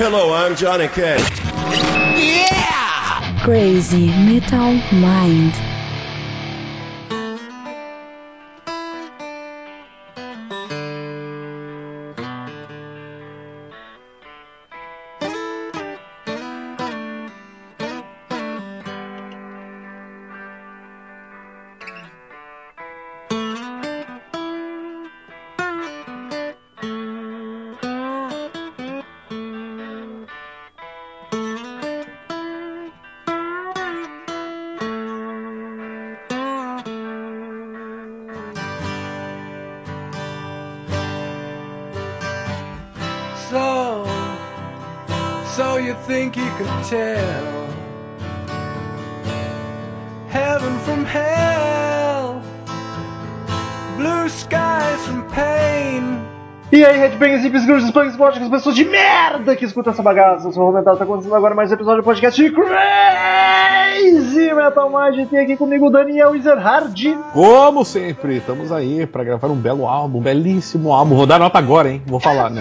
Hello, I'm Johnny Cash. Yeah! Crazy Metal Mind. Headbangers, hippies, grunges, punks, góticos, pessoas de merda que escutam essa bagaça. Eu sou o Romental, tá acontecendo agora mais um episódio do podcast de Crazy Metal Mind. Tem aqui comigo o Daniel Ezerhard. Como sempre, estamos aí para gravar um belo álbum, um belíssimo álbum. Vou dar nota agora, hein? Vou falar, né?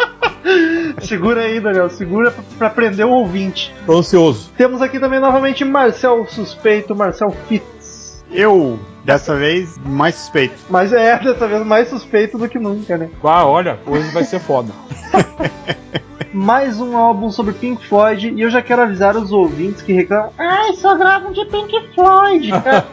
Segura aí, Daniel, segura pra, pra prender o ouvinte. Tô ansioso. Temos aqui também novamente Marcel Suspeito, Marcel Fitz. Eu, dessa vez, mais suspeito. Mas é, dessa vez, mais suspeito do que nunca, né? Ah, olha, hoje vai ser foda. mais um álbum sobre Pink Floyd e eu já quero avisar os ouvintes que reclamam. Ai, só gravam de Pink Floyd.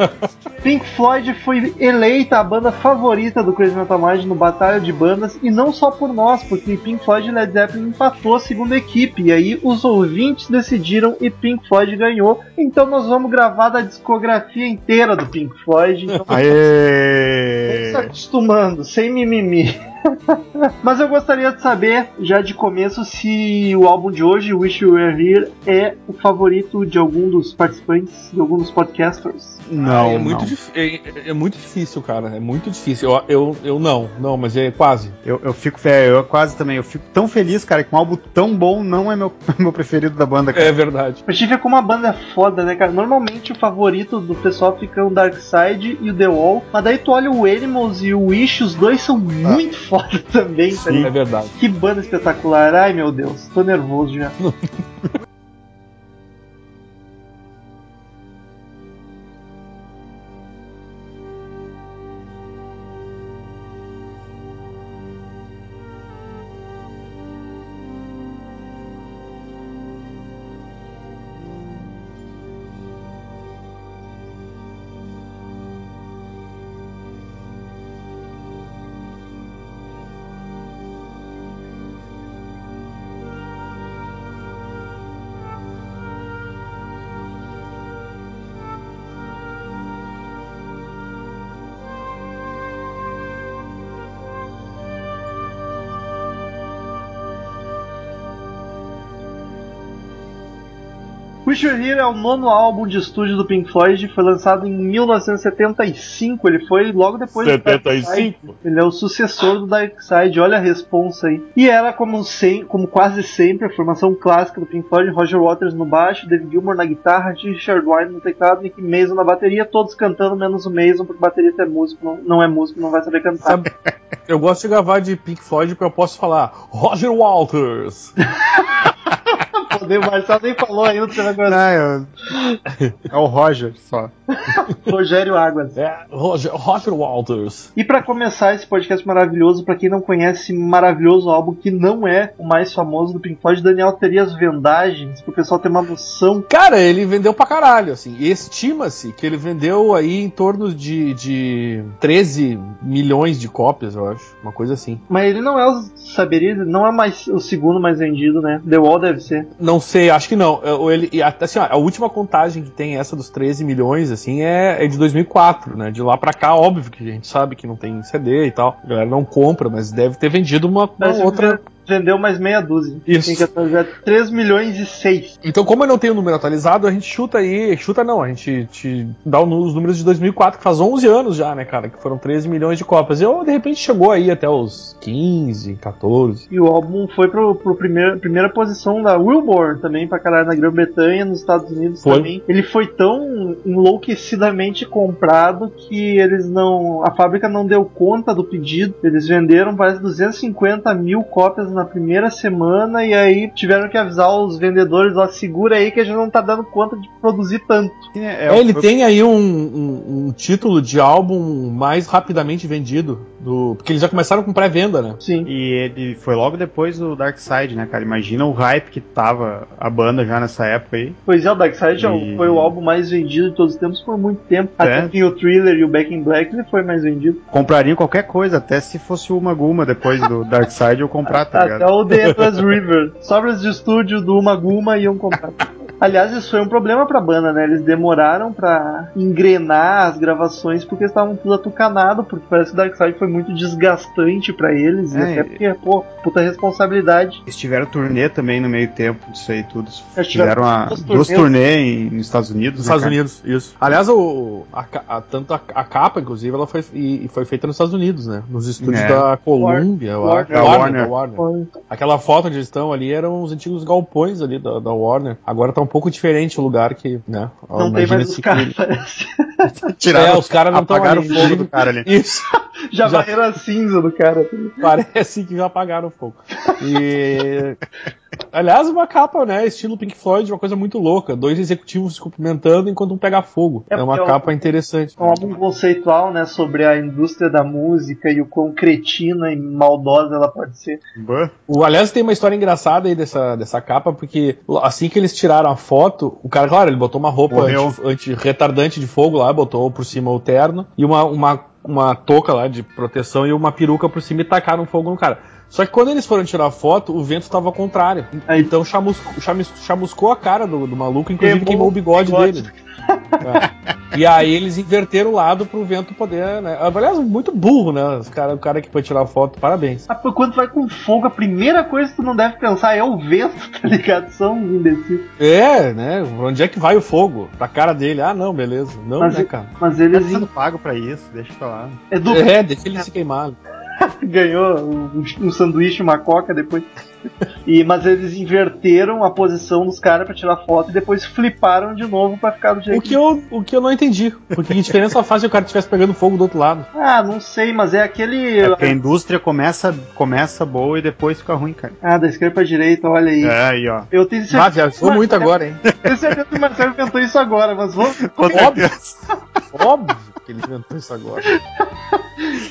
Pink Floyd foi eleita a banda favorita do Crazy Metal Mind no Batalha de Bandas e não só por nós, porque Pink Floyd e Led Zeppelin empatou a segunda equipe e aí os ouvintes decidiram e Pink Floyd ganhou. Então nós vamos gravar da discografia inteira do Pink Floyd. Então, Vamos se Aê! acostumando, sem mimimi. Mas eu gostaria de saber, já de começo, se o álbum de hoje, Wish You Were Here, é o favorito de algum dos participantes, de algum dos podcasters. Não, é, muito não. dif- é, é muito difícil, cara. É muito difícil. Eu, eu, eu não, não, mas é quase. Eu, eu fico, eu quase também, eu fico tão feliz, cara, que um álbum tão bom não é meu, meu preferido da banda, cara. É verdade. A gente vê como a banda é foda, né, cara? Normalmente o favorito do pessoal fica o Dark Side e o The Wall, mas daí tu olha o Animals e o Wish, os dois são muito foda também, tá É ligado? verdade. Que banda espetacular. Ai meu Deus, tô nervoso já. Here é o nono álbum de estúdio do Pink Floyd, foi lançado em 1975. Ele foi logo depois do Dark 75? Side. Ele é o sucessor do Dark Side, olha a responsa aí. E era como, sem, como quase sempre a formação clássica do Pink Floyd: Roger Waters no baixo, David Gilmour na guitarra, Richard Wine no teclado, Nick Mason na bateria, todos cantando menos o Mason, porque baterista é músico, não, não é músico, não vai saber cantar. Sabe, eu gosto de gravar de Pink Floyd porque eu posso falar Roger Walters. Poder, o Marcelo nem falou ainda, você vai Não, eu- É o Roger só. Rogério Águas. É, Roger, Roger Walters. E pra começar esse podcast maravilhoso, pra quem não conhece esse maravilhoso álbum que não é o mais famoso do Pink Floyd, Daniel teria as vendagens pro pessoal ter uma noção. Cara, ele vendeu pra caralho, assim. E Estima-se que ele vendeu aí em torno de, de 13 milhões de cópias, eu acho. Uma coisa assim. Mas ele não é o saberia, não é mais o segundo mais vendido, né? The Wall deve ser. Não sei, acho que não. Ele, assim, ó, a última contagem que tem essa dos 13 milhões, assim, é, é de 2004, né? De lá pra cá, óbvio que a gente sabe que não tem CD e tal. A galera não compra, mas deve ter vendido uma, uma outra. Vendeu mais meia dúzia. Isso. Tem que atualizar 3 milhões e 6. Então, como eu não tenho o número atualizado, a gente chuta aí. Chuta não, a gente te dá os números de 2004, que faz 11 anos já, né, cara? Que foram 13 milhões de cópias. E eu, de repente, chegou aí até os 15, 14. E o álbum foi pro, pro primeiro, primeira posição da Wilbur também, pra caralho, na Grã-Bretanha, nos Estados Unidos Foi. também. Ele foi tão enlouquecidamente comprado que eles não. A fábrica não deu conta do pedido. Eles venderam quase 250 mil cópias na primeira semana e aí tiveram que avisar os vendedores, ó, segura aí que a gente não tá dando conta de produzir tanto. É, ele foi... tem aí um, um, um, título de álbum mais rapidamente vendido. Do... Porque eles já começaram com pré-venda, né? Sim. E ele foi logo depois do Dark Side, né, cara? Imagina o hype que tava a banda já nessa época aí. Pois é, o Dark Side e... foi o álbum mais vendido de todos os tempos por muito tempo. É. Até o Thriller e o Back in Black ele foi mais vendido. Comprariam qualquer coisa, até se fosse uma Guma depois do Dark Side eu comprar, tá ligado? Até o The Endless River. Sobras de estúdio do Uma Guma iam comprar. Aliás, isso foi um problema pra banda, né? Eles demoraram pra engrenar as gravações porque estavam tudo atucanado, porque parece que Dark Side foi muito desgastante para eles, é, e até porque, pô, puta responsabilidade. Eles tiveram turnê também no meio tempo disso aí tudo. Eles tiveram uma, duas turnês nos Estados Unidos. Nos né, Estados cara? Unidos, isso. Aliás, o, a, a, tanto a, a, capa, inclusive, ela foi, e, foi feita nos Estados Unidos, né? Nos estúdios é. da Columbia, Warner, Warner, Warner. Warner. Aquela foto onde eles estão ali eram os antigos galpões ali da, da Warner. Agora tá um pouco diferente o lugar que, né? Não tem mais os caras, parece. Tiraram, é, os caras não apagaram o fogo do cara ali. Isso. já, já varreram a cinza do cara. Parece que já apagaram o fogo. E Aliás, uma capa, né? Estilo Pink Floyd, uma coisa muito louca. Dois executivos se cumprimentando enquanto um pega fogo. É, é uma capa é um, interessante. É um álbum conceitual, né? Sobre a indústria da música e o quão cretina e maldosa ela pode ser. O, aliás, tem uma história engraçada aí dessa, dessa capa, porque assim que eles tiraram a foto, o cara, claro, ele botou uma roupa anti-retardante anti de fogo lá, botou por cima o terno e uma, uma, uma touca lá de proteção e uma peruca por cima e tacaram fogo no cara. Só que quando eles foram tirar foto, o vento estava ao contrário. Aí. Então chamuscou, chamuscou a cara do, do maluco, inclusive queimou, queimou o bigode, bigode. dele. É. E aí eles inverteram o lado pro vento poder, né? Aliás, muito burro, né? Os cara, o cara que foi tirar foto, parabéns. Ah, quando vai com fogo, a primeira coisa que tu não deve pensar é o vento, tá ligado? São imbecis. É, né? Onde é que vai o fogo? Pra cara dele. Ah, não, beleza. Não, mas, né, cara? Mas eles. Tá sendo pago pra isso, deixa pra lá. É, do... é deixa ele se queimar. Ganhou um, um sanduíche, uma coca depois. E, mas eles inverteram a posição dos caras para tirar foto e depois fliparam de novo para ficar do jeito o que eu O que eu não entendi. Porque que diferença faz se o cara estivesse pegando fogo do outro lado? Ah, não sei, mas é aquele. É porque a indústria começa, começa boa e depois fica ruim, cara. Ah, da esquerda pra direita, olha aí. É, aí, ó. Eu tenho certeza. Ah, viajou muito agora, hein? Tenho certeza que o Marcelo inventou isso agora, mas vamos. Óbvio. Óbvio que ele inventou isso agora.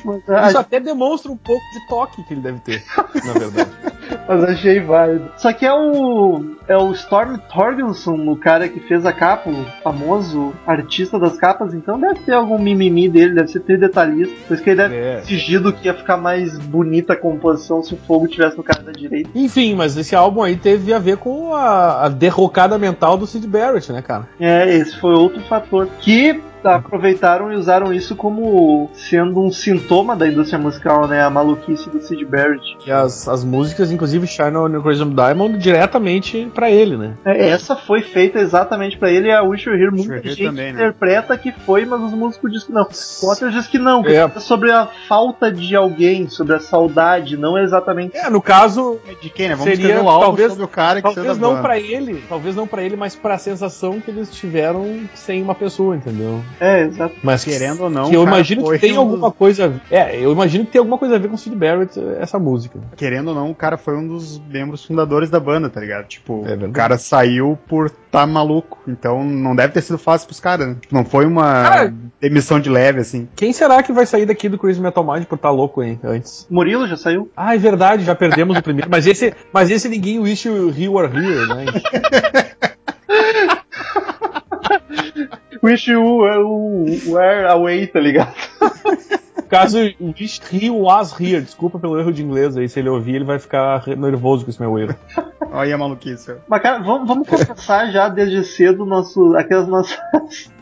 Mas, isso até demonstra um pouco de toque que ele deve ter, na verdade. Mas achei válido. Só que é o. É o Storm Thorgelson, o cara que fez a capa, o famoso artista das capas, então deve ter algum mimimi dele, deve ser ter detalhista. Por isso que ele deve é. ter exigido que ia ficar mais bonita a composição se o fogo tivesse no cara da direita. Enfim, mas esse álbum aí teve a ver com a, a derrocada mental do Sid Barrett, né, cara? É, esse foi outro fator. Que aproveitaram e usaram isso como sendo um sintoma da indústria musical, né? A maluquice do Sid Barrett. E as, as músicas, inclusive, Shine on Crimson Diamond diretamente para ele, né? É, essa foi feita exatamente para ele e a Wish You Hear muita gente também, né? interpreta que foi, mas os músicos dizem que não. O Potter diz que não, que é. é sobre a falta de alguém, sobre a saudade, não é exatamente. É, no caso é de quem, né? Vamos seria um talvez sobre o cara que talvez não para ele, talvez não para ele, mas para a sensação que eles tiveram sem uma pessoa, entendeu? É, exato. Mas querendo ou não, que eu imagino que tem um alguma dos... coisa. É, eu imagino que tem alguma coisa a ver com o Sid Barrett essa música. Querendo ou não, o cara foi um dos membros fundadores da banda, tá ligado? Tipo, é o cara saiu por tá maluco. Então não deve ter sido fácil pros caras, né? Não foi uma demissão de leve, assim. Quem será que vai sair daqui do Crazy Metal Mind por tá louco, hein? Antes? Murilo já saiu? Ah, é verdade, já perdemos o primeiro. Mas esse, mas esse ninguém wish you were here, né? Wish you were away, tá ligado? Caso Wish he was here, desculpa pelo erro de inglês aí, se ele ouvir, ele vai ficar nervoso com esse meu erro. Olha a maluquice. Mas, cara, vamos, vamos começar já desde cedo nosso, aquelas nossas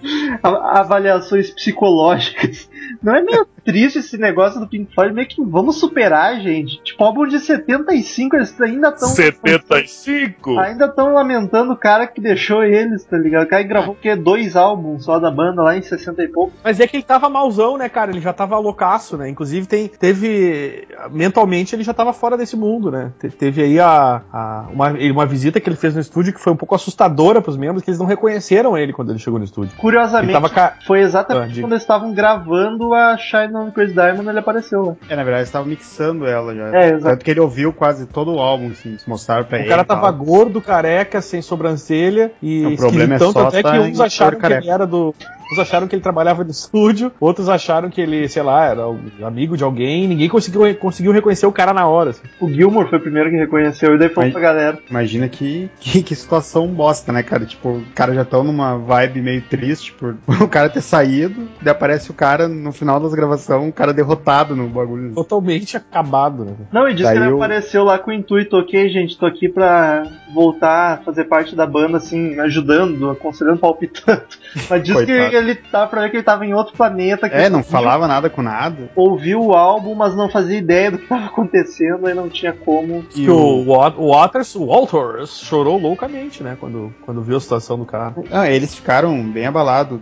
avaliações psicológicas. Não é meio triste esse negócio do Pink Floyd? Meio que vamos superar, gente. Tipo, álbum de 75, eles ainda estão. 75? Ainda estão lamentando o cara que deixou eles, tá ligado? O cara que gravou que dois álbuns só da banda lá em 60 e pouco. Mas é que ele tava malzão, né, cara? Ele já tava loucaço, né? Inclusive, tem, teve. Mentalmente ele já tava fora desse mundo, né? Te, teve aí a, a, uma, uma visita que ele fez no estúdio que foi um pouco assustadora pros membros, que eles não reconheceram ele quando ele chegou no estúdio. Curiosamente, ca... foi exatamente ah, quando eles estavam gravando a Shine no Crazy Diamond ele apareceu lá. É, na verdade, estava mixando ela já. É, exato. Tanto que ele ouviu quase todo o álbum, assim, se mostraram pra O ele. cara e tal. tava gordo, careca, sem sobrancelha e O problema é só tanto é que tá uns acharam que ele era do. Uns acharam que ele trabalhava no estúdio, outros acharam que ele, sei lá, era amigo de alguém, ninguém conseguiu, conseguiu reconhecer o cara na hora. assim. O Gilmore foi o primeiro que reconheceu e daí falou Mas- pra galera. Imagina que, que, que situação bosta, né, cara? Tipo, o cara já tão numa vibe meio triste por o cara ter saído, daí aparece o cara no final das gravações, o cara derrotado no bagulho. Totalmente acabado, né? Não, e disse Daí que ele eu- apareceu lá com o intuito, ok, gente, tô aqui pra voltar a fazer parte da banda, assim, ajudando, aconselhando, palpitando. Mas disse que. Ele tava pra ver que ele tava em outro planeta, que É, não falava nada com nada. Ouviu o álbum, mas não fazia ideia do que tava acontecendo e não tinha como. E o, o Waters, o Walters chorou loucamente, né? Quando, quando viu a situação do cara. Ah, eles ficaram bem abalados.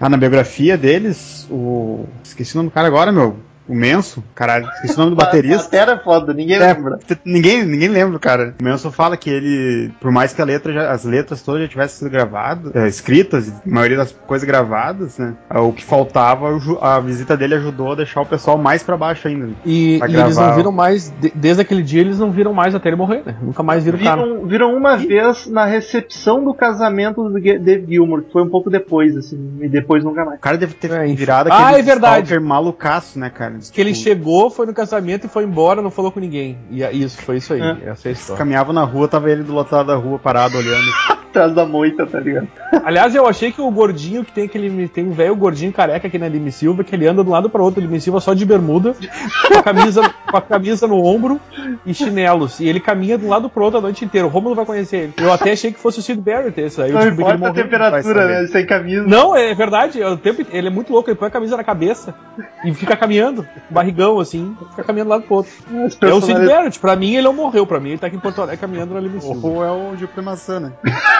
Ah, na biografia deles, o. Esqueci o nome do cara agora, meu. O Menso, caralho, esqueci o nome do baterista. Batera é foda, ninguém É, lembra. ninguém, ninguém lembra, cara. O Manson fala que ele, por mais que a letra já- as letras todas já tivessem sido gravadas, é, escritas, a maioria das coisas gravadas, né? ah, O que faltava, a visita dele ajudou a deixar o pessoal mais pra baixo ainda. E, e eles não viram mais, de- desde aquele dia, eles não viram mais até ele morrer, né? Nunca mais viram o cara. Viram, viram uma vez na recepção do casamento do Dave Gilmour, que foi um pouco depois, assim, e depois nunca mais. O cara deve ter É, virado Ah, aquele é verdade. stalker malucaço, né, cara? Que ele Tipo, chegou, foi no casamento e foi embora, não falou com ninguém. E é isso, foi isso aí. É. Essa é a história. Caminhava na rua, tava ele do lado da rua, parado, olhando. Atrás da moita, tá ligado? Aliás, eu achei que o gordinho que tem aquele. Tem um velho gordinho careca aqui na Lime Silva, que ele anda de um lado pra outro, Lime Silva só de bermuda, com a camisa, com a camisa no ombro e chinelos. E ele caminha de um lado pro outro a noite inteira. O Romulo vai conhecer ele. Eu até achei que fosse o Sid Barrett esse aí. Eu Não importa a morreu. temperatura, vai né? Sem camisa. Não, é verdade. é o tempo, ele é muito louco. Ele põe a camisa na cabeça e fica caminhando, barrigão assim, fica caminhando de um lado pro outro. É o Sid Barrett. Pra mim, ele não morreu. Pra mim, ele tá aqui em Porto Alegre caminhando na Lime Silva. Ou é o Júpiter Maçã, né?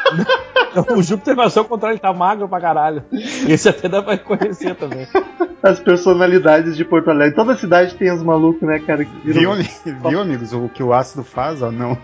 O Júpiter Maçã, ao contrário, ele tá magro pra caralho. Esse até dá pra conhecer também. As personalidades de Porto Alegre. Toda cidade tem os malucos, né, cara? Que Viu, viram. ami- viu, amigos, o que o ácido faz? Ó, não.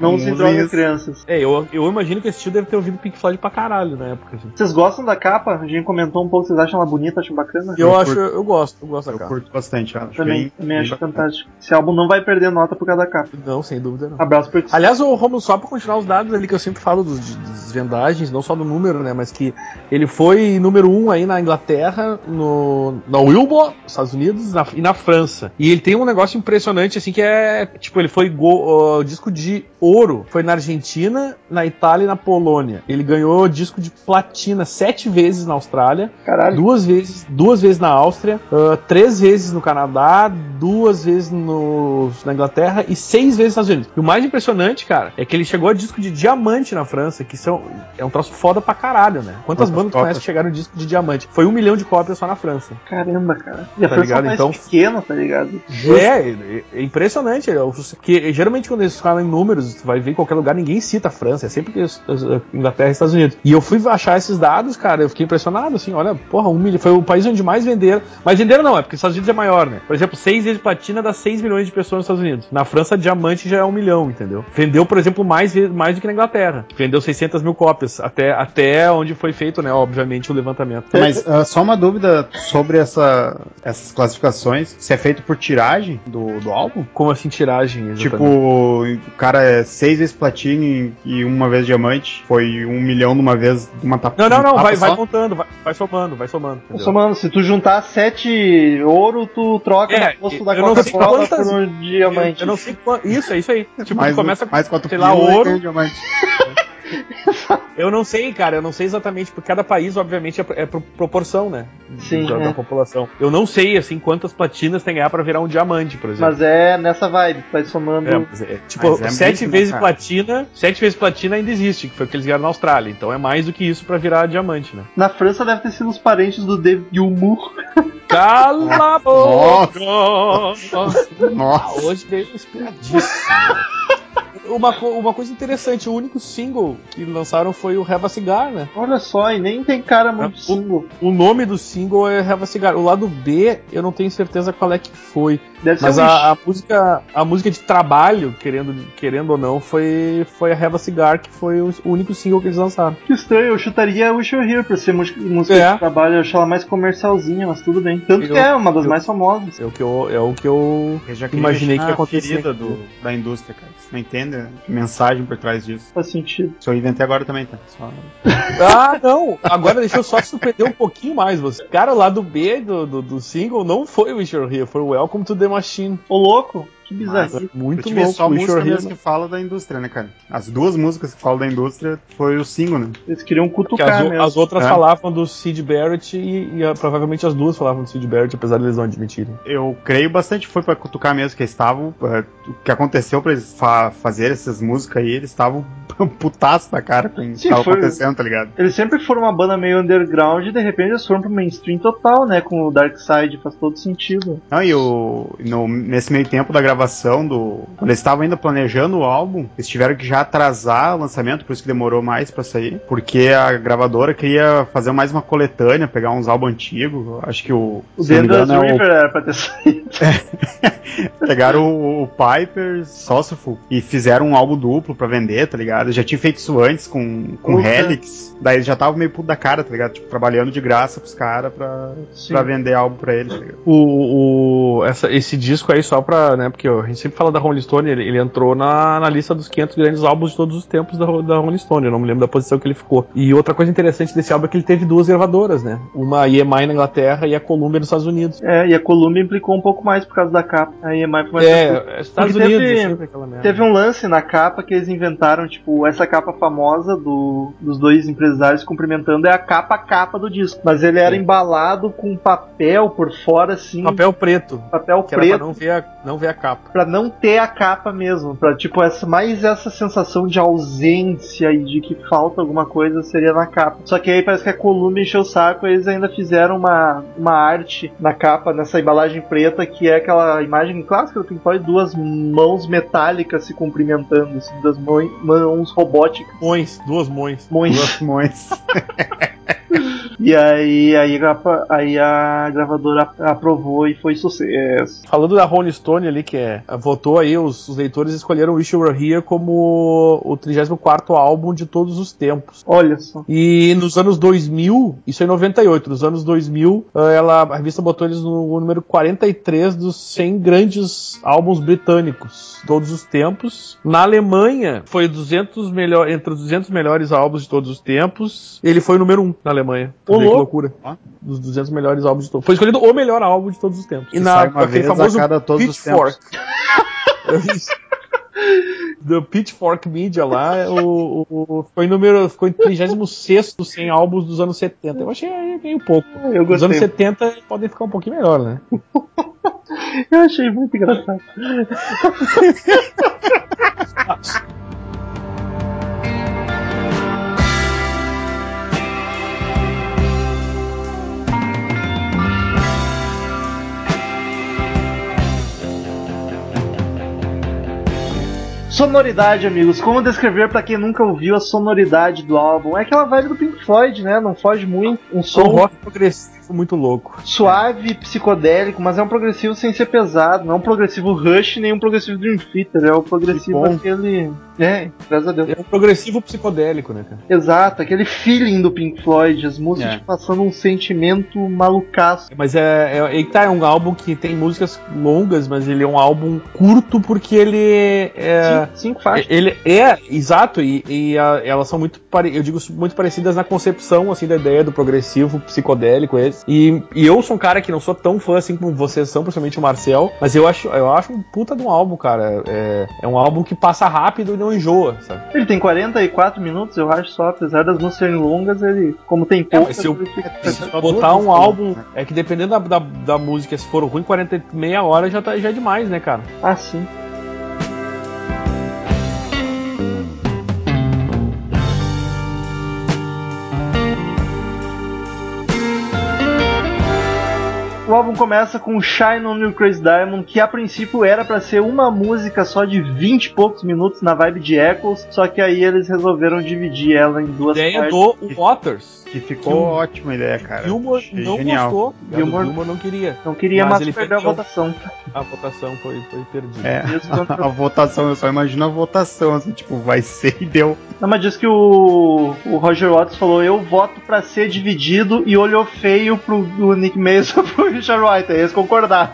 Não se isso. crianças. É, eu, eu imagino que esse tio deve ter ouvido Pink Floyd pra caralho na época. Assim. Vocês gostam da capa? A gente comentou um pouco, vocês acham ela bonita, acham bacana? Eu, Eu acho, curto. eu gosto, eu gosto da Eu capa. curto bastante, eu acho Também, bem- também bem acho bacana. fantástico. Esse álbum não vai perder nota por causa da capa. Não, sem dúvida não. Abraço pra Aliás, o Romulo, só pra continuar os dados ali que eu sempre falo dos, das vendagens, não só do número, né, mas que ele foi número um aí na Inglaterra, no, na Wilbur, Estados Unidos na- e na França. E ele tem um negócio impressionante, assim, que é, tipo, ele foi go- ó, disco de ouro, foi na Argentina, na Itália e na Polônia. Ele ganhou disco de platina sete vezes na Austrália, Caralho. duas vezes, duas vezes na Áustria, ah, três vezes no Canadá, duas vezes no, na Inglaterra e seis vezes nos Estados Unidos. E o mais impressionante, cara, é que ele chegou a disco de diamante na França, que são, é um troço foda pra caralho, né? Quantas Quantas bandas tu conhece que chegaram no disco de diamante? Foi um milhão de cópias só na França. Caramba, cara. E a Tá França ligado, país então? pequeno, tá ligado? É, é, é impressionante. É, Porque geralmente quando eles falam em números, tu vai ver em qualquer lugar, ninguém cita a França, é sempre que os- Inglaterra e Estados Unidos. E eu fui achar esses dados, cara, eu fiquei impressionado, assim, olha, porra, um milhão, foi o país onde mais venderam. Mas venderam não, é porque os Estados Unidos é maior, né? Por exemplo, seis vezes platina dá 6 milhões de pessoas nos Estados Unidos. Na França, diamante já é um milhão, entendeu? Vendeu, por exemplo, mais, mais do que na Inglaterra. Vendeu 600 mil cópias, até, até onde foi feito, né, obviamente, o levantamento. Mas ah, só uma dúvida sobre essa, essas classificações. Se é feito por tiragem do, do álbum? Como assim, tiragem, exatamente? Tipo, o cara é seis vezes platina e- e uma vez diamante. Foi um milhão de uma vez de uma tapa. Não, não, não, vai, vai contando, vai, vai somando, vai somando. entendeu? Só, mano, se tu juntar sete ouro, tu troca É, no posto da eu não sei Coca-Cola quantas- por um diamante. Eu, eu não sei quanto. Isso, é isso aí. Tipo, mais, tu começa. mais quatro sei lá, e ouro. um diamante. Eu não sei, cara. Eu não sei exatamente, porque cada país, obviamente, é, é por proporção, né? Sim, Da, é. da população. Eu não sei, assim, quantas platinas tem que ganhar pra virar um diamante, por exemplo. Mas é nessa vibe, vai somando. É, mas é, tipo, Mas é sete né, vezes cara? platina, sete vezes platina ainda existe, que foi o que eles ganharam na Austrália. Então é mais do que isso pra virar diamante, né? Na França deve ter sido os parentes do Gilmour. Cala a boca! Nossa. Ah, hoje veio inspiradíssimo. uma, uma coisa interessante, o único single que lançaram foi o Have a Cigar, né? Olha só, e nem tem cara muito É, o- single. O nome do single é Have a Cigar. O lado B, eu não tenho certeza qual é que foi. Deve Mas ser a, a música, a música de trabalho, querendo, querendo ou não, foi, foi a Have a Cigar, que foi o, o único single que eles lançaram. Que estranho, eu chutaria Wish You Here por ser música, música É. de trabalho, eu acho ela mais comercialzinha, mas tudo bem. Tanto Eu- que é uma das eu- mais famosas. É o que eu, é o que eu Eu imaginei que ia acontecer. do, da indústria, cara. Você não entende a mensagem por trás disso. Faz sentido. Isso eu inventei agora também, tá? Só... Ah, não! Agora deixa eu só surpreender um pouquinho mais você. Cara, o lado B do, do, do single não foi o Wish Were Here, foi o Welcome to the Machine. Ô louco, que Mas, bizarro. Muito eu tive louco. só música mesmo que fala da indústria, né, cara? As duas músicas que falam da indústria foi o single, né? Eles queriam cutucar as, as outras É. falavam do Sid Barrett e, e, ah, provavelmente as duas falavam do Sid Barrett, apesar de eles não admitirem. Eu creio bastante que foi pra cutucar mesmo que eles estavam. é, o que aconteceu pra eles fa fazer essas músicas aí, eles estavam putaço da cara com o que tava foi- acontecendo, tá ligado? Eles sempre foram uma banda meio underground e de repente eles foram pro mainstream total, né? Com o Dark Side, faz todo sentido. Não, e o, no- nesse meio tempo da gravação do. Quando eles estavam ainda planejando o álbum, eles tiveram que já atrasar o lançamento, por isso que demorou mais pra sair. Porque a gravadora queria fazer mais uma coletânea, pegar uns álbuns antigos. Acho que o. O Dangerous engano, é o- River era pra ter saído. Pegaram o, o Piper, Saucerful e fizeram um álbum duplo pra vender, tá ligado? Já tinha feito isso antes com, com. Helix. Daí eles já estavam meio puto da cara, tá ligado? Tipo, trabalhando de graça pros caras pra, Sim. pra vender álbum pra eles, tá ligado? O, o- essa- esse disco aí, só pra. Né, porque a gente sempre fala da Rolling Stone, ele, ele entrou na, na lista dos 500 grandes álbuns de todos os tempos da, da Rolling Stone. Eu não me lembro da posição que ele ficou. E outra coisa interessante desse álbum é que ele teve duas gravadoras, né? Uma a EMI na Inglaterra e a Columbia nos Estados Unidos. É, e a Columbia implicou um pouco mais por causa da capa. A EMI foi mais tranquila. É, Estados Porque Unidos, teve- é sempre aquela merda. Teve um lance na capa que eles inventaram, tipo, essa capa famosa do, dos dois empresários cumprimentando é a capa a capa do disco. Mas ele era Sim. embalado com papel por fora, assim, papel, Papel preto. Que era pra preto, não ver, a, não ver a capa. pra não ter a capa mesmo. Pra, tipo, essa, mais essa sensação de ausência e de que falta alguma coisa seria na capa. Só que aí parece que a Columbia encheu o saco e eles ainda fizeram uma, uma arte na capa, nessa embalagem preta, que é aquela imagem clássica do Pink Floyd, duas mãos metálicas se cumprimentando, assim, duas mãos robóticas. Mões, duas mões. Mões. Duas mães. E aí, aí, aí a gravadora aprovou e foi sucesso. Falando da Rolling Stone ali, que é, votou aí, os, os leitores escolheram Wish You Were Here como o 34º álbum de todos os tempos. Olha só. E nos anos 2000, isso é em 98, nos anos 2000, ah, ela, a revista botou eles no número 43 dos 100 grandes álbuns britânicos, todos os tempos. Na Alemanha, foi 200 melhor, entre os 200 melhores álbuns de todos os tempos. Ele foi o número 1 na Alemanha. Ô, vê que loucura. Ó. Dos 200 melhores álbuns de todos. Foi escolhido o melhor álbum de todos os tempos. Que sai uma vez a cada todos os Pitchfork. Do Pitchfork Media lá, o, o, ficou em número. Ficou em 36 dos 100 álbuns dos anos 70. Eu achei meio pouco. Eu Os anos gostei. 70 podem ficar um pouquinho melhor, né? Eu achei muito engraçado. Sonoridade, amigos. Como descrever pra quem nunca ouviu a sonoridade do álbum? É aquela vibe do Pink Floyd, né? Não foge muito. Um Um som rock progressivo muito louco. suave, psicodélico, mas é um progressivo sem ser pesado. Não é um progressivo Rush, nem um progressivo Dream Theater. É o progressivo Que bom. aquele. É, graças a Deus. É um progressivo psicodélico, né, cara? Exato, aquele feeling do Pink Floyd, as músicas É. passando um sentimento malucaço. Mas é, é, que tá, é um álbum que tem músicas longas, mas ele é um álbum curto porque ele é. Cinco, faixas. Ele é, exato, e, e a- elas são muito, pare- eu digo, muito parecidas na concepção, assim, da ideia do progressivo psicodélico E, e eu sou um cara que não sou tão fã, assim, como vocês são, principalmente o Marcel, mas eu acho, eu acho um puta de um álbum, cara. É, é um álbum que passa rápido e não enjoa, sabe? Ele tem 44 minutos, eu acho só, apesar das músicas serem longas, ele, como tem É, poucas, mas se eu- fica... Se botar um álbum, né? é que dependendo da, da, da música, se for ruim, 40 e meia hora já, tá, já é demais, né, cara? Ah, sim. O álbum começa com Shine on You Crazy Diamond, que a princípio era pra ser uma música só de 20 e poucos minutos na vibe de Echoes, só que aí eles resolveram dividir ela em duas Ideia partes. do Waters. Que ficou Que o- ótima ideia, cara. Gilmore Achei não genial. gostou. Gilmore- Gilmore não queria. Não queria, Mas mas, ele perdeu a votação. A votação foi, foi perdida. É, a votação, eu só imagino a votação, assim, tipo, vai ser e deu. Não, mas diz que o, o Roger Waters falou: eu voto pra ser dividido e olhou feio pro Nick Mason pro Richard White. Aí eles concordaram.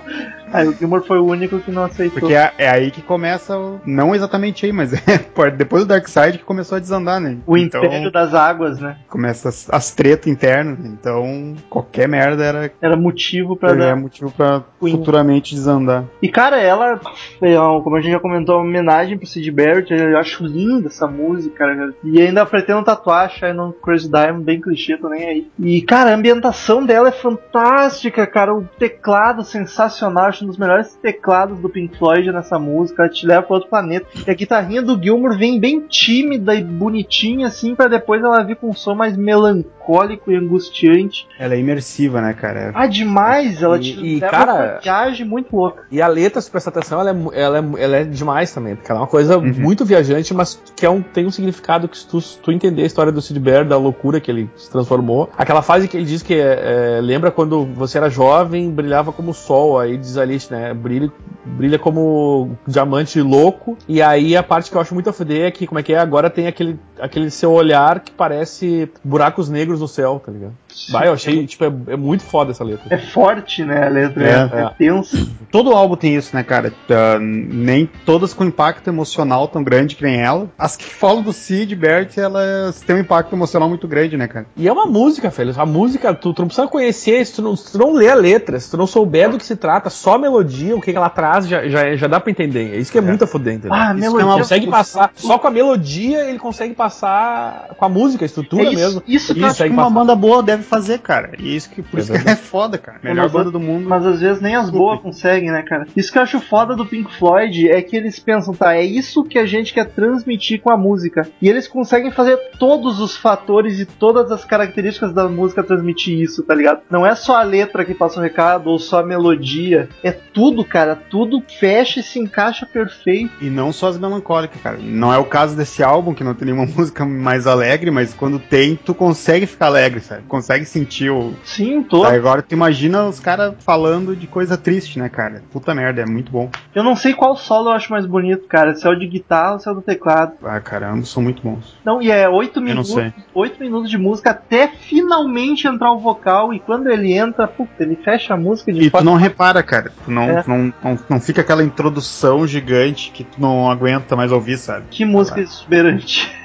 Aí o Gilmore foi o único que não aceitou. Porque é, é aí que começa, o- não exatamente aí, mas é depois do Dark Side que começou a desandar, né? O então, Império das Águas, né? começa as, as tretas internas, né? então qualquer merda era, Era motivo pra era dar. motivo pra Queen. futuramente desandar. E cara, ela, é, como a gente já comentou, uma homenagem pro Sid Barrett. Eu acho linda essa música, cara. E ainda pretendo tatuar Shine on Crazy Diamond, bem clichê, tô nem aí. E cara, a ambientação dela é fantástica, cara. O teclado sensacional, acho um dos melhores teclados do Pink Floyd nessa música. Ela te leva pra outro planeta. E a guitarrinha do Gilmour vem bem tímida e bonitinha, assim, pra depois ela vir com um som mais melancólico e angustiante. Ela é imersiva, né, cara? Ah, demais! Ela te e, leva cara, uma viagem muito louca. E a letra, se prestar atenção, ela é, ela, é, ela é demais também, porque ela é uma coisa Uhum. muito viajante, mas que é um, tem um significado que se tu, se tu entender a história do Sid Barrett, da loucura que ele se transformou. Aquela fase que ele diz que é, é, lembra quando você era jovem, brilhava como o sol, aí diz né, brilha, brilha como diamante louco, e aí a parte que eu acho muito a fuder é que, como é que é, agora tem aquele, aquele seu olhar que parece buracos negros no céu, tá ligado? Vai, eu achei, tipo, é, é muito foda essa letra. É forte, né? A letra É, é, é tensa. Todo álbum tem isso, né, cara? Tá, nem todas com impacto emocional tão grande que nem ela. As que falam do Sid Barrett, elas têm um impacto emocional muito grande, né, cara? E é uma música, velho. A música, tu, tu não precisa conhecer, se tu não, se tu não ler a letra, se tu não souber do que se trata, só a melodia, o que que ela traz, já, já, já dá pra entender. É isso que é, muito a fuder, entendeu? Ah, a Isso melodia- consegue passar, só com a melodia ele consegue passar com a música, a estrutura É isso- mesmo. isso que ele eu Isso que consegue uma banda boa deve fazer, cara. E isso que por É isso que ela é foda, cara. Melhor Mas- banda do mundo. Mas às vezes nem as boas conseguem, né, cara? Isso que eu acho foda do Pink Floyd é que eles pensam, tá, é isso que a gente quer transmitir com a música. E eles conseguem fazer todos os fatores e todas as características da música transmitir isso, tá ligado? Não é só a letra que passa o recado ou só a melodia. É tudo, cara. Tudo fecha e se encaixa perfeito. E não só as melancólicas, cara. Não é o caso desse álbum, que não tem nenhuma música mais alegre, mas quando tem, tu consegue ficar alegre, sabe? Consegue sentir o. Sim, todo. Aí agora tu imagina os caras falando de coisa triste, né, cara? Puta merda, é muito bom. Eu não sei qual solo eu acho mais bonito, cara. Se é o de guitarra ou se é o do teclado. Ah, cara, ambos são muito bons. Não, e é oito minutos, oito minutos de música até finalmente entrar o vocal e quando ele entra, puta, ele fecha a música de E tu não repara, cara. Tu não, É. não, não, não fica aquela introdução gigante que tu não aguenta mais ouvir, sabe? Que música exuberante.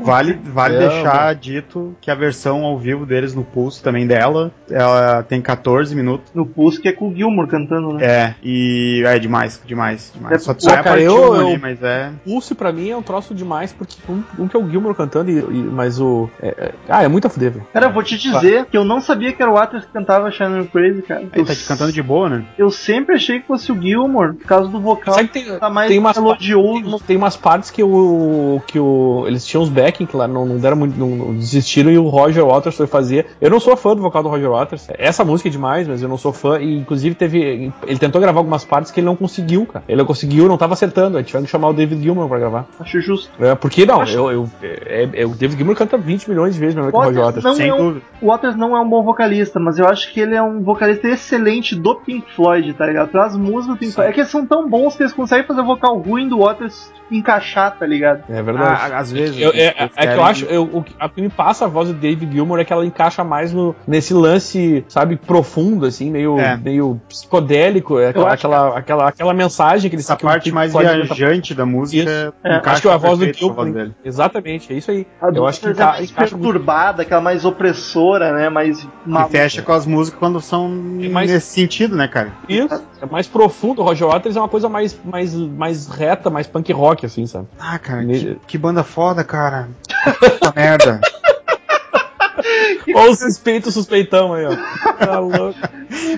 Vale, vale É, deixar dito que a versão ao vivo deles no Pulse também dela, ela tem 14 minutos. No Pulse, que é com o Gilmour cantando, né? É, e é demais, demais, demais. É, Só pô, sai a cara, parte eu- 1 ali, eu- mas é. Pulse pra mim é um troço demais, porque um, um que é o Gilmore cantando, e, e- mas o. é- é- ah, é muito a fuder, velho. Cara, eu vou te dizer que eu não sabia que era o Waters que cantava Shining Crazy, cara. Ele Eu, tá te cantando de boa, né? eu sempre achei que fosse o Gilmour, por causa do vocal. Sabe que tem, tá mais tem umas Tem, melodioso. tem umas partes que o. que o. Eles tinham os backing, que lá não, não deram muito. Não, não desistiram e o Roger Waters foi fazer. Eu não sou fã do vocal do Roger Waters. Essa música é demais, mas eu não sou fã. E inclusive teve. Ele tentou gravar algumas partes que ele não conseguiu, cara. Ele não conseguiu, não tava acertando. Aí tiveram que chamar o David Gilmour pra gravar. Acho justo. É, porque não, Acho- eu, eu, é- é- o David Gilmour canta 20 milhões de vezes melhor que o Roger Waters Waters. não Sem é um, dúvida. o Waters não é um bom vocalista, mas eu acho que ele é um vocalista excelente do Pink Floyd, tá ligado? As músicas do Pink Sim. Floyd. É que eles são tão bons que eles conseguem fazer o vocal ruim do Waters encaixar, tá ligado? É verdade. Ah, às vezes. Eu- é, é que eu acho, eu, o que a que me passa a voz do David Gilmour é que ela encaixa mais no, nesse lance, sabe, profundo, assim, meio, É. meio psicodélico, é aquela, aquela, aquela, aquela mensagem que eles Essa que o parte mais viajante da música. É, encaixa Acho que a voz do a Gilmour. dele. Exatamente, é isso aí. A Eu acho que é enca, muito. perturbada, aquela mais opressora, né? Mais E maluca. fecha com as músicas quando são É mais- nesse sentido, né, cara? Isso, é mais profundo. O Roger Waters é uma coisa mais, mais, mais reta, mais punk rock, assim, sabe? Ah, cara, Ne- que, que banda foda, cara. Puta merda. Olha o suspeito suspeitão aí, ó. Tá louco.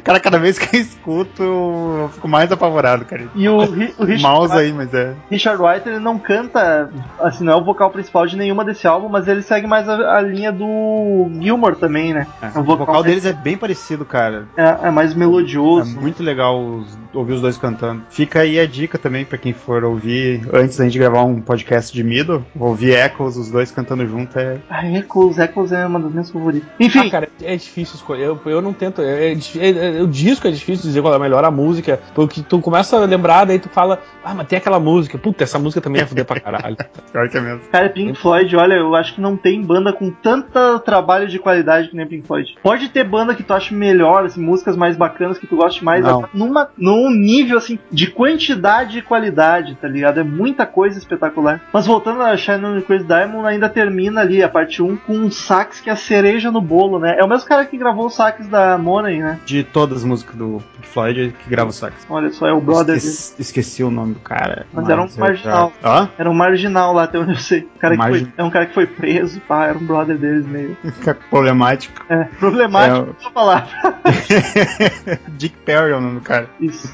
Cara, cada vez que eu escuto, eu fico mais apavorado, cara. E o, Ri- o Richard, Mouse White, aí, mas é. Richard White, ele não canta, assim, não é o vocal principal de nenhuma desse álbum, mas ele segue mais a, a linha do Gilmore também, né? O vocal, deles é bem parecido, cara. é, é mais É melodioso. muito legal os- ouvir os dois cantando. Fica aí a dica também pra quem for ouvir antes da gente gravar um podcast de Middle, ouvir Echoes, os dois cantando junto é. Ah, Echoes, Echoes é uma das minhas favoritas. Enfim, Ah, cara, é difícil escolher. Eu, eu não tento. É, é é- é- o disco é difícil dizer qual é a melhor a música. Porque tu começa a lembrar, daí tu fala, ah, mas tem aquela música. Puta, essa música também é fuder pra caralho. Pior que é mesmo. Cara, Pink Floyd, olha, eu acho que não tem banda com tanto trabalho de qualidade que nem Pink Floyd. Pode ter banda que tu acha melhor, assim, músicas mais bacanas que tu goste mais, Não. mas numa, num nível assim de quantidade e qualidade, tá ligado? É muita coisa espetacular. Mas voltando a Shine on Crazy Diamond, ainda termina ali a parte 1 com um sax que é a cereja no bolo, né? É o mesmo cara que gravou os sax da Money, né? De todas as músicas do Pink Floyd que grava o sax. Olha só, é o brother. Esqueci, esqueci o nome do cara. Mas era um eu marginal. já- Hã? Era um marginal lá, até onde eu sei. O cara que Margin- foi, é um cara que foi preso, pá, era um brother deles meio. Fica problemático. É, problemático, É, só falar. Dick Perry é o nome do cara. Isso.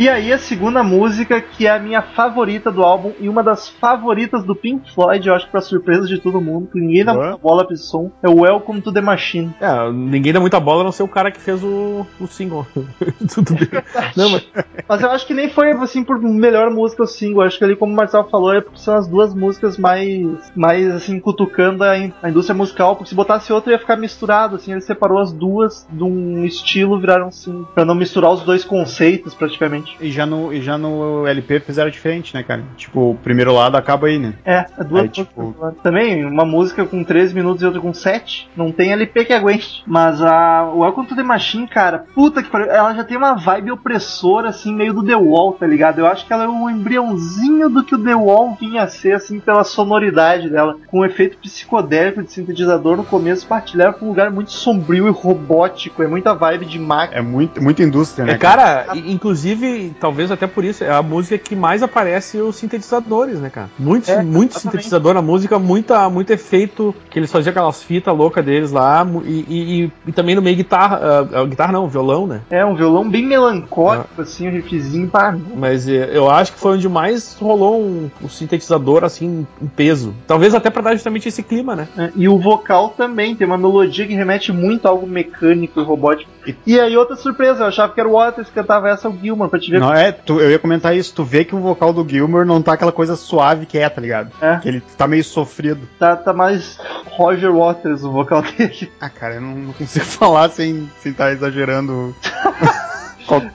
E aí a segunda música, que é a minha favorita do álbum e uma das favoritas do Pink Floyd, eu acho que pra surpresa de todo mundo, que ninguém dá muita bola pra esse som, é o Welcome to the Machine. É, ninguém dá muita bola a não ser o cara que fez o, o single. Tudo bem. Não, mas Mas eu acho que nem foi assim por melhor música o single, eu acho que ali como o Marcelo falou, é porque são as duas músicas mais, mais assim, cutucando a, in- a indústria musical, porque se botasse outra ia ficar misturado, assim, ele separou as duas de um estilo, viraram single, pra não misturar os dois conceitos praticamente. E já, no, e já no LP fizeram diferente, né, cara? Tipo, o primeiro lado acaba aí, né? É, é duas Aí, tipo-. Também, uma música com 13 minutos e outra com 7. Não tem LP que aguente. Mas a Welcome to the Machine, cara, puta que pariu. Ela já tem uma vibe opressora, assim, meio do The Wall, tá ligado? Eu acho que ela é um embriãozinho do que o The Wall vinha a ser, assim, pela sonoridade dela. Com um efeito psicodélico de sintetizador no começo, leva pra um lugar muito sombrio e robótico. É muita vibe de máquina. É muito, muita indústria, né? É, cara, i- inclusive, talvez até por isso, é a música que mais aparece os sintetizadores, né, cara? Muitos, É, muito sintetizador na música, muita, muito efeito que eles faziam aquelas fitas loucas deles lá, e, e- e- também no meio guitarra, ah, guitarra não, violão, né? É, um violão bem melancólico, assim, um riffzinho, pá. Mas eh, eu acho que foi onde mais rolou um, um sintetizador, assim, em peso. Talvez até pra dar justamente esse clima, né? É, E o vocal também tem uma melodia que remete muito a algo mecânico e robótico. E aí, outra surpresa, eu achava que era o Waters que cantava essa, o Gilmore, pra te ver. Não, é, tu- eu ia comentar isso. Tu vê que o vocal do Gilmer não tá aquela coisa suave que é, tá ligado? É. Que ele tá meio sofrido. Tá, tá mais Roger Waters o vocal dele. Ah, cara, eu não, não consigo falar sem estar tá exagerando.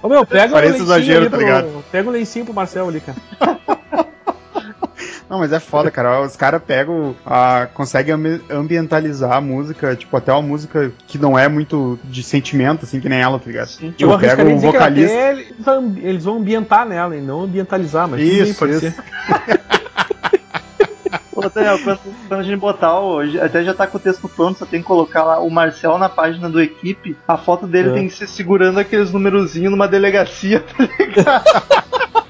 Ô meu, pega o Parece lencinho exagero, ali tá pro- ligado? Pega o lencinho pro Marcel ali, cara. Não, mas é foda, cara. Os caras pegam, a, conseguem ambi- ambientalizar a música, tipo, até uma música que não é muito de sentimento, assim, que nem ela, tá ligado? Sim. Tipo, eu pega arriscaria o dizer que vocalista. até eles vão, ambientar nela e não ambientalizar, mas Isso, pode isso. ser. Ô, Daniel, quando, quando a gente botar o. Até já tá com o texto pronto, só tem que colocar lá o Marcel na página do equipe. A foto dele É. tem que ser segurando aqueles numerozinhos numa delegacia, tá ligado?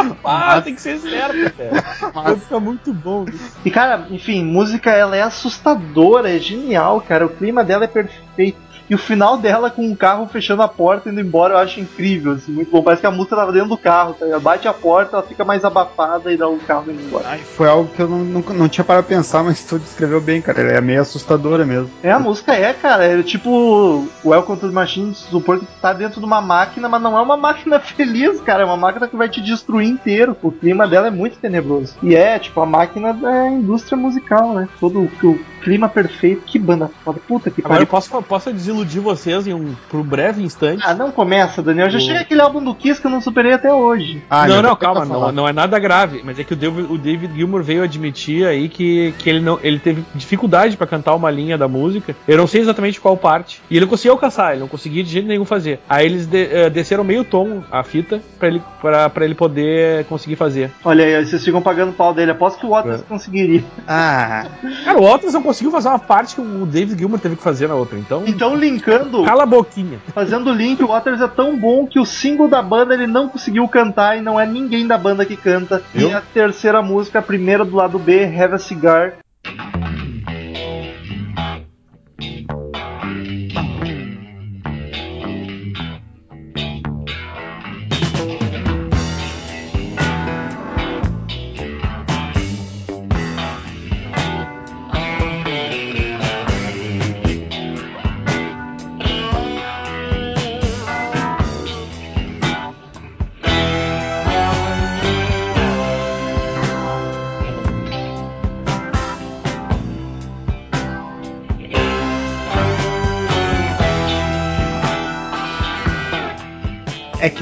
Ah, tem que ser certo, cara. Vai ficar muito bom. E cara, enfim, música ela é assustadora, é genial, cara. O clima dela é perfeito. E o final dela com o carro fechando a porta e indo embora eu acho incrível, assim, muito bom. Parece que a música tava dentro do carro, tá? ligado? Bate a porta, ela fica mais abafada e dá o carro indo embora. Ai, foi algo que eu não, nunca- não tinha parado pra pensar, mas tu descreveu bem, cara. Ela é meio assustadora mesmo. É, a música é, cara, é tipo Welcome to the Machine, supor que tu tá dentro de uma máquina, mas não é uma máquina feliz, cara, é uma máquina que vai te destruir inteiro. O clima dela é muito tenebroso. E é, tipo, a máquina da indústria musical, né? Todo o, clima perfeito. Que banda foda. Puta que Agora eu pariu. posso, posso desiludir vocês em um, por um breve instante. Ah, não começa, Daniel. Já O- chega aquele álbum do Kiss que eu não superei até hoje. Ah, não, não, calma, não, não é nada grave, mas é que o David, o David Gilmour veio admitir aí que, que ele não ele teve dificuldade pra cantar uma linha da música. Eu não sei exatamente qual parte. E ele não conseguia alcançar, ele não conseguia de jeito nenhum fazer. Aí eles de- eh, desceram meio tom a fita pra ele, pra, pra ele poder conseguir fazer. Olha aí, vocês ficam pagando pau dele. Aposto que o Waters É. conseguiria. Ah, Cara, o Waters não conseguiu fazer uma parte que o David Gilmour teve que fazer na outra, então. Então, linkando, Cala a boquinha. fazendo o link, o Waters é tão bom que o single da banda ele não conseguiu cantar e não é ninguém da banda que canta. Viu? E a terceira música, a primeira do lado B, Have a Cigar.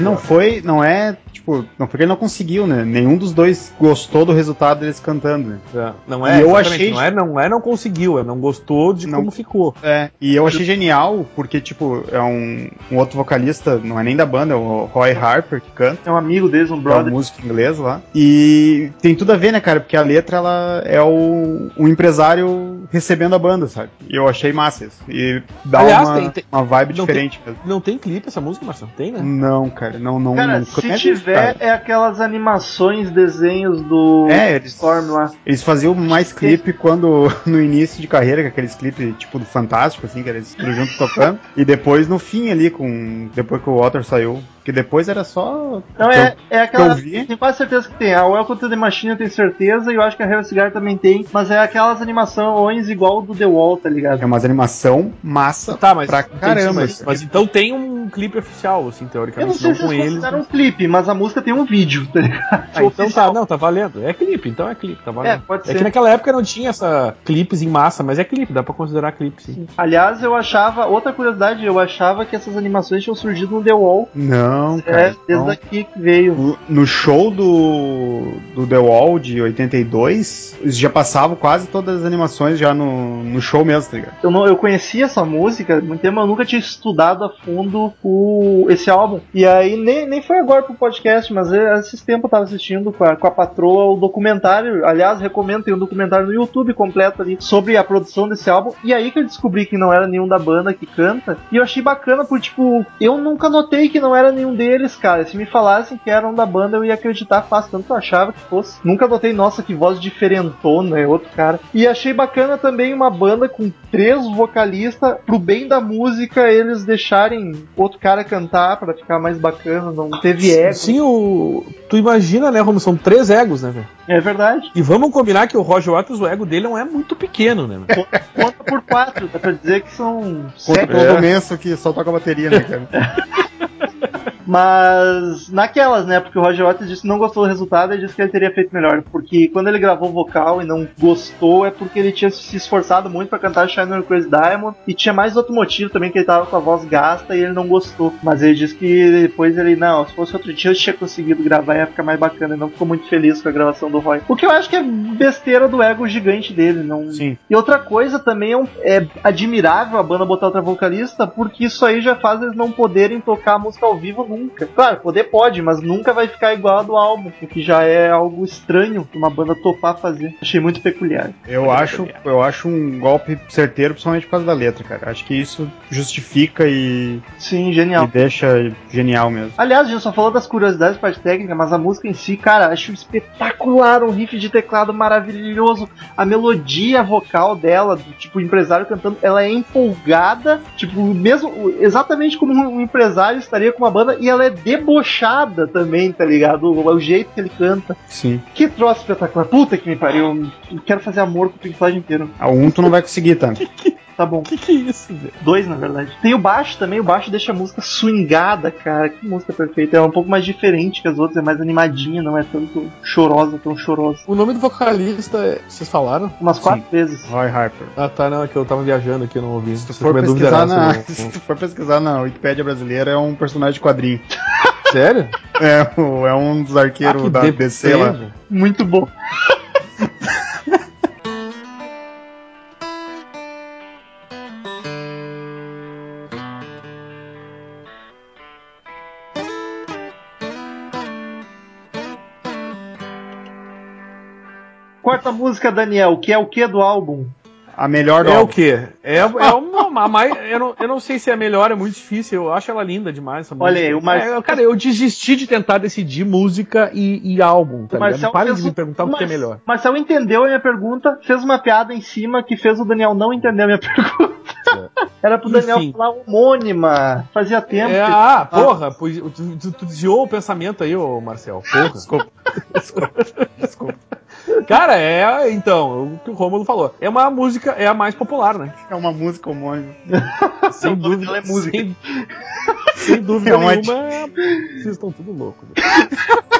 Não foi, não é, tipo, não foi que ele não conseguiu, né? Nenhum dos dois gostou do resultado deles cantando, né? É, Não é, eu achei- não é, não é, não conseguiu, é não gostou de Não. como ficou. É, e eu achei genial, porque, tipo, é um, um outro vocalista, não é nem da banda, é o Roy Harper que canta. É um amigo deles, um que é um brother. músico inglês lá. E tem tudo a ver, né, cara? Porque a letra ela é o, o empresário recebendo a banda, sabe? E eu achei massa isso. E dá Aliás, uma, tem- tem- uma vibe não diferente mesmo. Não tem clipe essa música, Marcelo? Tem, né? Não, cara, não, não. Cara, não se tiver, cara. é aquelas animações, desenhos do É, eles, Storm lá. eles faziam mais clipe quando no início de carreira, com aqueles clipes tipo do Fantástico, assim, que eles tudo junto tocando. e depois no fim ali, com depois que o Water saiu. Que depois era só. Não, é, eu- é aquela. Tenho quase certeza que tem. A Welcome to the Machine eu tenho certeza, e eu acho que a Hell Cigar também tem. Mas é aquelas animações igual do The Wall, tá ligado? É umas animação massa Tá, mas pra caramba. Mas, mas então tem um clipe oficial, assim, Eu não teoricamente, sei não, se com eles. consideram um clipe, mas a música tem um vídeo, tá ligado? Ah, então Oficial. tá, não, tá valendo. É clipe, então é clipe, tá valendo. É, pode É ser. que naquela época não tinha essa clipes em massa, mas é clipe, dá pra considerar clipe, sim. Aliás, eu achava, outra curiosidade, eu achava que essas animações tinham surgido no The Wall. Não, É, cara. desde não. aqui que veio. No show do, do The Wall de 82, eles já passavam quase todas as animações já no, no show mesmo, tá ligado? Eu, não, eu conhecia essa música muito tempo, mas eu nunca tinha estudado a fundo o, esse álbum. E aí, nem, nem foi agora pro podcast, mas é, esses tempos eu tava assistindo com a, com a patroa o documentário. Aliás, recomendo, tem um documentário no YouTube completo ali sobre a produção desse álbum. E aí que eu descobri que não era nenhum da banda que canta. E eu achei bacana, porque, tipo, eu nunca notei que não era nenhum deles, cara. Se me falassem que eram da banda, eu ia acreditar fácil, tanto eu achava que fosse. Nunca notei, nossa, que voz diferentona, é outro cara. E achei bacana também uma banda com três vocalistas, pro bem da música, eles deixarem outro cara cantar pra ficar mais bacana, não teve ego. Sim, o. Tu imagina, né, Romulo? São três egos, né, velho? É verdade. E vamos combinar que o Roger Waters, o ego dele não é muito pequeno, né? Conta por quatro, dá pra dizer que são Contra sete. todo É. o Menso que só toca bateria, né, cara? Mas naquelas, né? Porque o Roger Waters disse que não gostou do resultado e disse que ele teria feito melhor. Porque quando ele gravou vocal e não gostou, é porque ele tinha se esforçado muito pra cantar Shine on Crazy Diamond. E tinha mais outro motivo também, que ele tava com a voz gasta e ele não gostou. Mas ele disse que depois ele, não, se fosse outro dia eu tinha conseguido gravar ia ficar mais bacana. Ele não ficou muito feliz com a gravação do Roy. O que eu acho que é besteira do ego gigante dele. Não, Sim. e outra coisa também é, um- é admirável a banda botar outra vocalista, porque isso aí já faz eles não poderem tocar a música ao vivo nunca. Claro, poder pode, mas nunca vai ficar igual a do álbum, o que já é algo estranho pra uma banda topar fazer. Achei muito peculiar. Eu acho, eu acho um golpe certeiro, principalmente por causa da letra, cara. Acho que isso justifica e, Sim, e genial. deixa genial mesmo. Aliás, a gente só falou das curiosidades parte técnica, mas a música em si, cara, acho espetacular, um riff de teclado maravilhoso, a melodia vocal dela, do tipo o empresário cantando, ela é empolgada, tipo, mesmo exatamente como um empresário estaria com uma banda e ela é debochada também, tá ligado? O, o jeito que ele canta. Sim. Que troço espetacular. Puta que me pariu. Eu quero fazer amor com o Pink Floyd inteiro. A um tu não vai conseguir tanto. Tá bom. Que que é isso, velho? Dois, na verdade. Tem o baixo também, o baixo deixa a música swingada, cara. Que música perfeita. É um pouco mais diferente que as outras, é mais animadinha, não é tanto chorosa, tão chorosa. O nome do vocalista, é- vocês falaram? Umas quatro vezes. Roy Harper. Ah, tá, não, é que eu tava viajando aqui, eu não ouvi. Se tu for pesquisar na, se tu for pesquisar na Wikipédia brasileira, é um personagem de quadrinho. Sério? É, é um dos arqueiros Ah, da DC lá. Muito bom. Quarta música, Daniel, que é o que do álbum? A melhor do É o álbum. quê? É, é uma, uma mais. Eu não, eu não sei se é melhor, é muito difícil. Eu acho ela linda demais. Essa Olha música. aí, o Mar- É, cara, eu desisti de tentar decidir música e, e álbum. Tá O Marcel fez de me perguntar o que é Mas- melhor. Marcel entendeu a minha pergunta, fez uma piada em cima que fez o Daniel não entender a minha pergunta. Era pro Daniel Enfim. falar homônima. Fazia tempo. É, que- ah, porra, pois, tu, tu, tu desviou o pensamento aí, ô Marcel. Porra. Desculpa. Desculpa. Cara, é. Então, o que o Romulo falou. É uma música, é a mais popular, né? É uma música homônima. Sem dúvida. é música. Sem, sem dúvida É uma nenhuma, vocês estão tudo loucos. velho.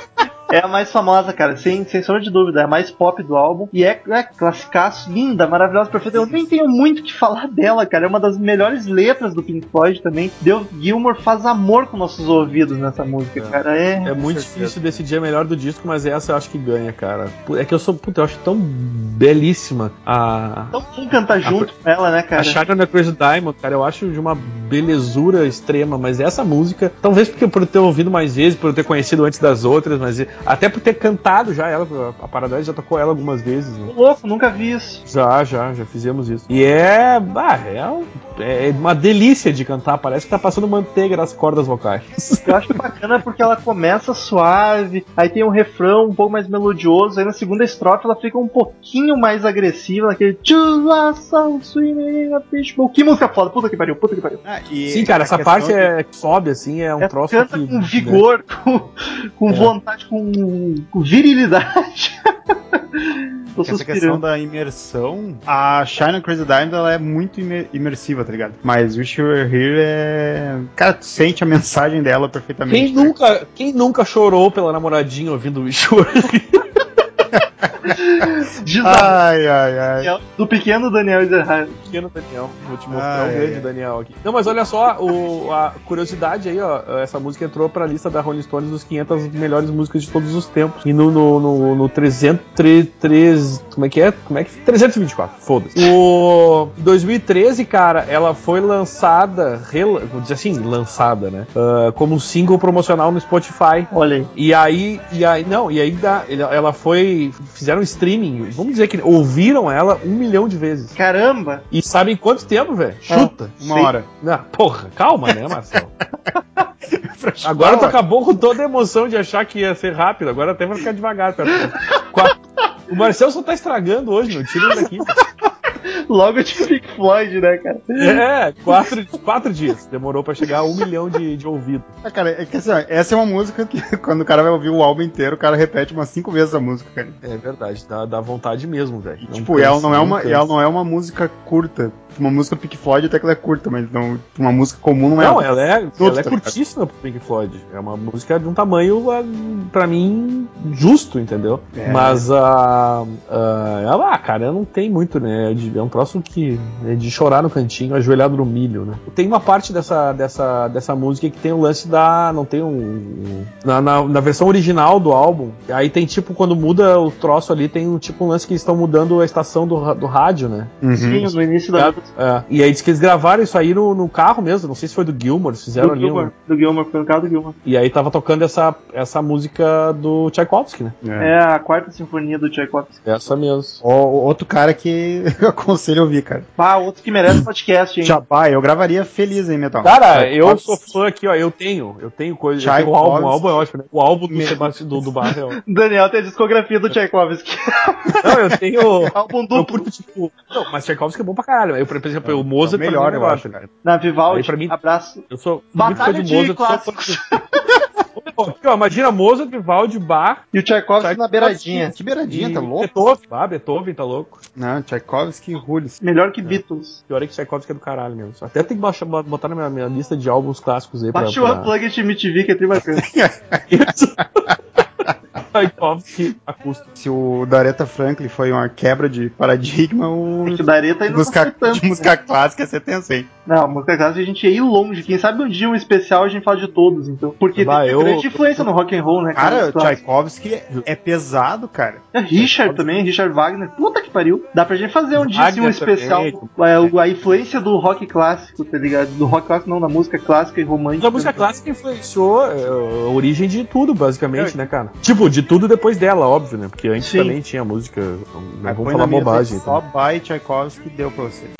É a mais famosa, cara, sem, sem sombra de dúvida. É a mais pop do álbum. E é, é classicaço, linda, maravilhosa, perfeita. Eu nem tenho muito o que falar dela, cara. É uma das melhores letras do Pink Floyd também. Deu Gilmore faz amor com nossos ouvidos nessa música, É. cara. É. É muito difícil decidir a melhor do disco, mas essa eu acho que ganha, cara. É que eu sou, puta, eu acho tão belíssima a. Tão bom cantar junto com ela, né, cara? A Shine on the Crazy Diamond, cara, eu acho de uma belezura extrema, mas essa música, talvez porque por ter ouvido mais vezes, por eu ter conhecido antes das outras, mas até por ter cantado já ela, a Paradise já tocou ela algumas vezes, né? Louco, nunca vi isso. Já, já, já fizemos isso. E é, ah, é, um- é uma delícia de cantar, parece que tá passando manteiga nas cordas vocais. Eu acho bacana porque ela começa suave, aí tem um refrão um pouco mais melodioso, aí na segunda estrofe ela fica um pouquinho mais agressiva, naquele. Que música foda, puta que pariu, puta que pariu. Ah, e Sim, cara, essa questão parte de- é que sobe assim, é um Ela troço canta que, com vigor, com, com É. vontade, com, com virilidade. Tô Essa questão suspirando. da imersão, a Shine on Crazy Diamond ela é muito imer- imersiva, tá ligado? Mas Wish You Were Here é. Cara, tu sente a mensagem dela perfeitamente. Quem ligado? nunca, quem nunca chorou pela namoradinha ouvindo o Wish You Were Here? Desafio Ai, ai, ai. do pequeno Daniel Ezerhard. pequeno Daniel. Vou te mostrar Ai, o grande ai. Daniel aqui. Não, mas olha só, o- a curiosidade aí, ó. Essa música entrou pra lista da Rolling Stones dos 500 melhores músicas de todos os tempos. E no, no, no, no 303. Como é que é? Como é que. 324, foda-se. O. Em 2013, cara, ela foi lançada. rela- Vou dizer assim, lançada, né? Ah, como um single promocional no Spotify. Olha aí. E aí, e aí, não, e aí dá- ela foi. Fizeram streaming, vamos dizer que ouviram ela um milhão de vezes. Caramba! E sabem quanto tempo, velho? Chuta. Uma Sim. hora. Ah, porra, calma, né, Marcelo? Agora tu acabou com toda a emoção de achar que ia ser rápido, agora até vai ficar devagar. Perto. O Marcelo só tá estragando hoje, meu. Tira ele daqui. Logo de Pink Floyd, né, cara? É, quatro, quatro dias. Demorou pra chegar a um milhão de, de ouvidos. Ah, cara, é que assim, ó, essa é uma música que quando o cara vai ouvir o álbum inteiro, o cara repete umas cinco vezes a música, cara. É verdade, dá, dá vontade mesmo, velho. Não tipo, cansa, ela não é uma, ela não é uma música curta. Uma música Pink Floyd até que ela é curta, mas não, uma música comum não é. Não, ela é, ela é curtíssima pro Pink Floyd. É uma música de um tamanho, pra mim, justo, entendeu? É. Mas a. ela, ah, cara, não tem muito, né? É de- É um troço que é de chorar no cantinho, ajoelhado no milho, né? Tem uma parte dessa, dessa, dessa música que tem o lance da. Não tem um. Na, na, na versão original do álbum, aí tem tipo, quando muda o troço ali, tem um tipo um lance que eles estão mudando a estação do, do rádio, né? Uhum. Sim, no início da É, e aí diz que eles gravaram isso aí no, no carro mesmo, não sei se foi do Gilmore, eles fizeram do ali. um- Gilmore, do Gilmore, foi no caso do Gilmore. e aí tava tocando essa, essa música do Tchaikovsky, né? É. É a quarta sinfonia do Tchaikovsky. Essa mesmo. O- outro cara que eu aconselho a ouvir, cara. Ah, outro que merece podcast, hein? Jabá, eu gravaria feliz, hein, Metal. Cara, eu Tchaikovsky. sou fã aqui, ó. Eu tenho, eu tenho coisa. Eu tenho Tchaikovsky. o álbum, o álbum é ótimo, né? O álbum do Sebastião do, do é ótimo. Daniel tem a discografia do Tchaikovsky. Não, eu tenho. Álbum Eu duplo. curto, tipo. Não, mas Tchaikovsky é bom pra caralho. Eu, por exemplo, o Mozart É o melhor, é eu acho, cara. Na Vivaldi, Aí, pra mim- abraço. Eu sou Batalha muito de fã de Mozart. clássicos. Pô, imagina Mozart, Vivaldi, Bach. E o Tchaikovsky na beiradinha. Que beiradinha, e tá louco? Beethoven. Ah, Beethoven, tá louco. Não, Tchaikovsky e Rules. Melhor que Beatles. Pior é que Tchaikovsky é do caralho mesmo. Até tem que baixar, botar na minha, minha lista de álbuns clássicos aí pra. Baixa o pra... Unplugged MTV, que é tri bacana. Tchaikovsky acústico. Se o Dareta Franklin foi uma quebra de paradigma, o É que o Dareta ainda não música, foi tanto. de música clássica você tem assim. Não, música clássica a gente ia ir longe. Quem sabe um dia um especial a gente fala de todos, então. Porque Bah, tem eu- grande influência no rock and roll, né? Cara, Clássico. Tchaikovsky é, é pesado, cara. É Richard também, Richard Wagner. Puta que pariu. Dá pra gente fazer um dia assim, um especial. também. É, o- a influência do rock clássico, tá ligado? Do rock clássico não, da música clássica e romântica. A música clássica influenciou é, a origem de tudo, basicamente, né, cara? Tipo, de tudo depois dela, óbvio, né? Porque antes Sim. também tinha música. Não vamos falar bobagem. aí, Só Então. by Tchaikovsky deu pra você.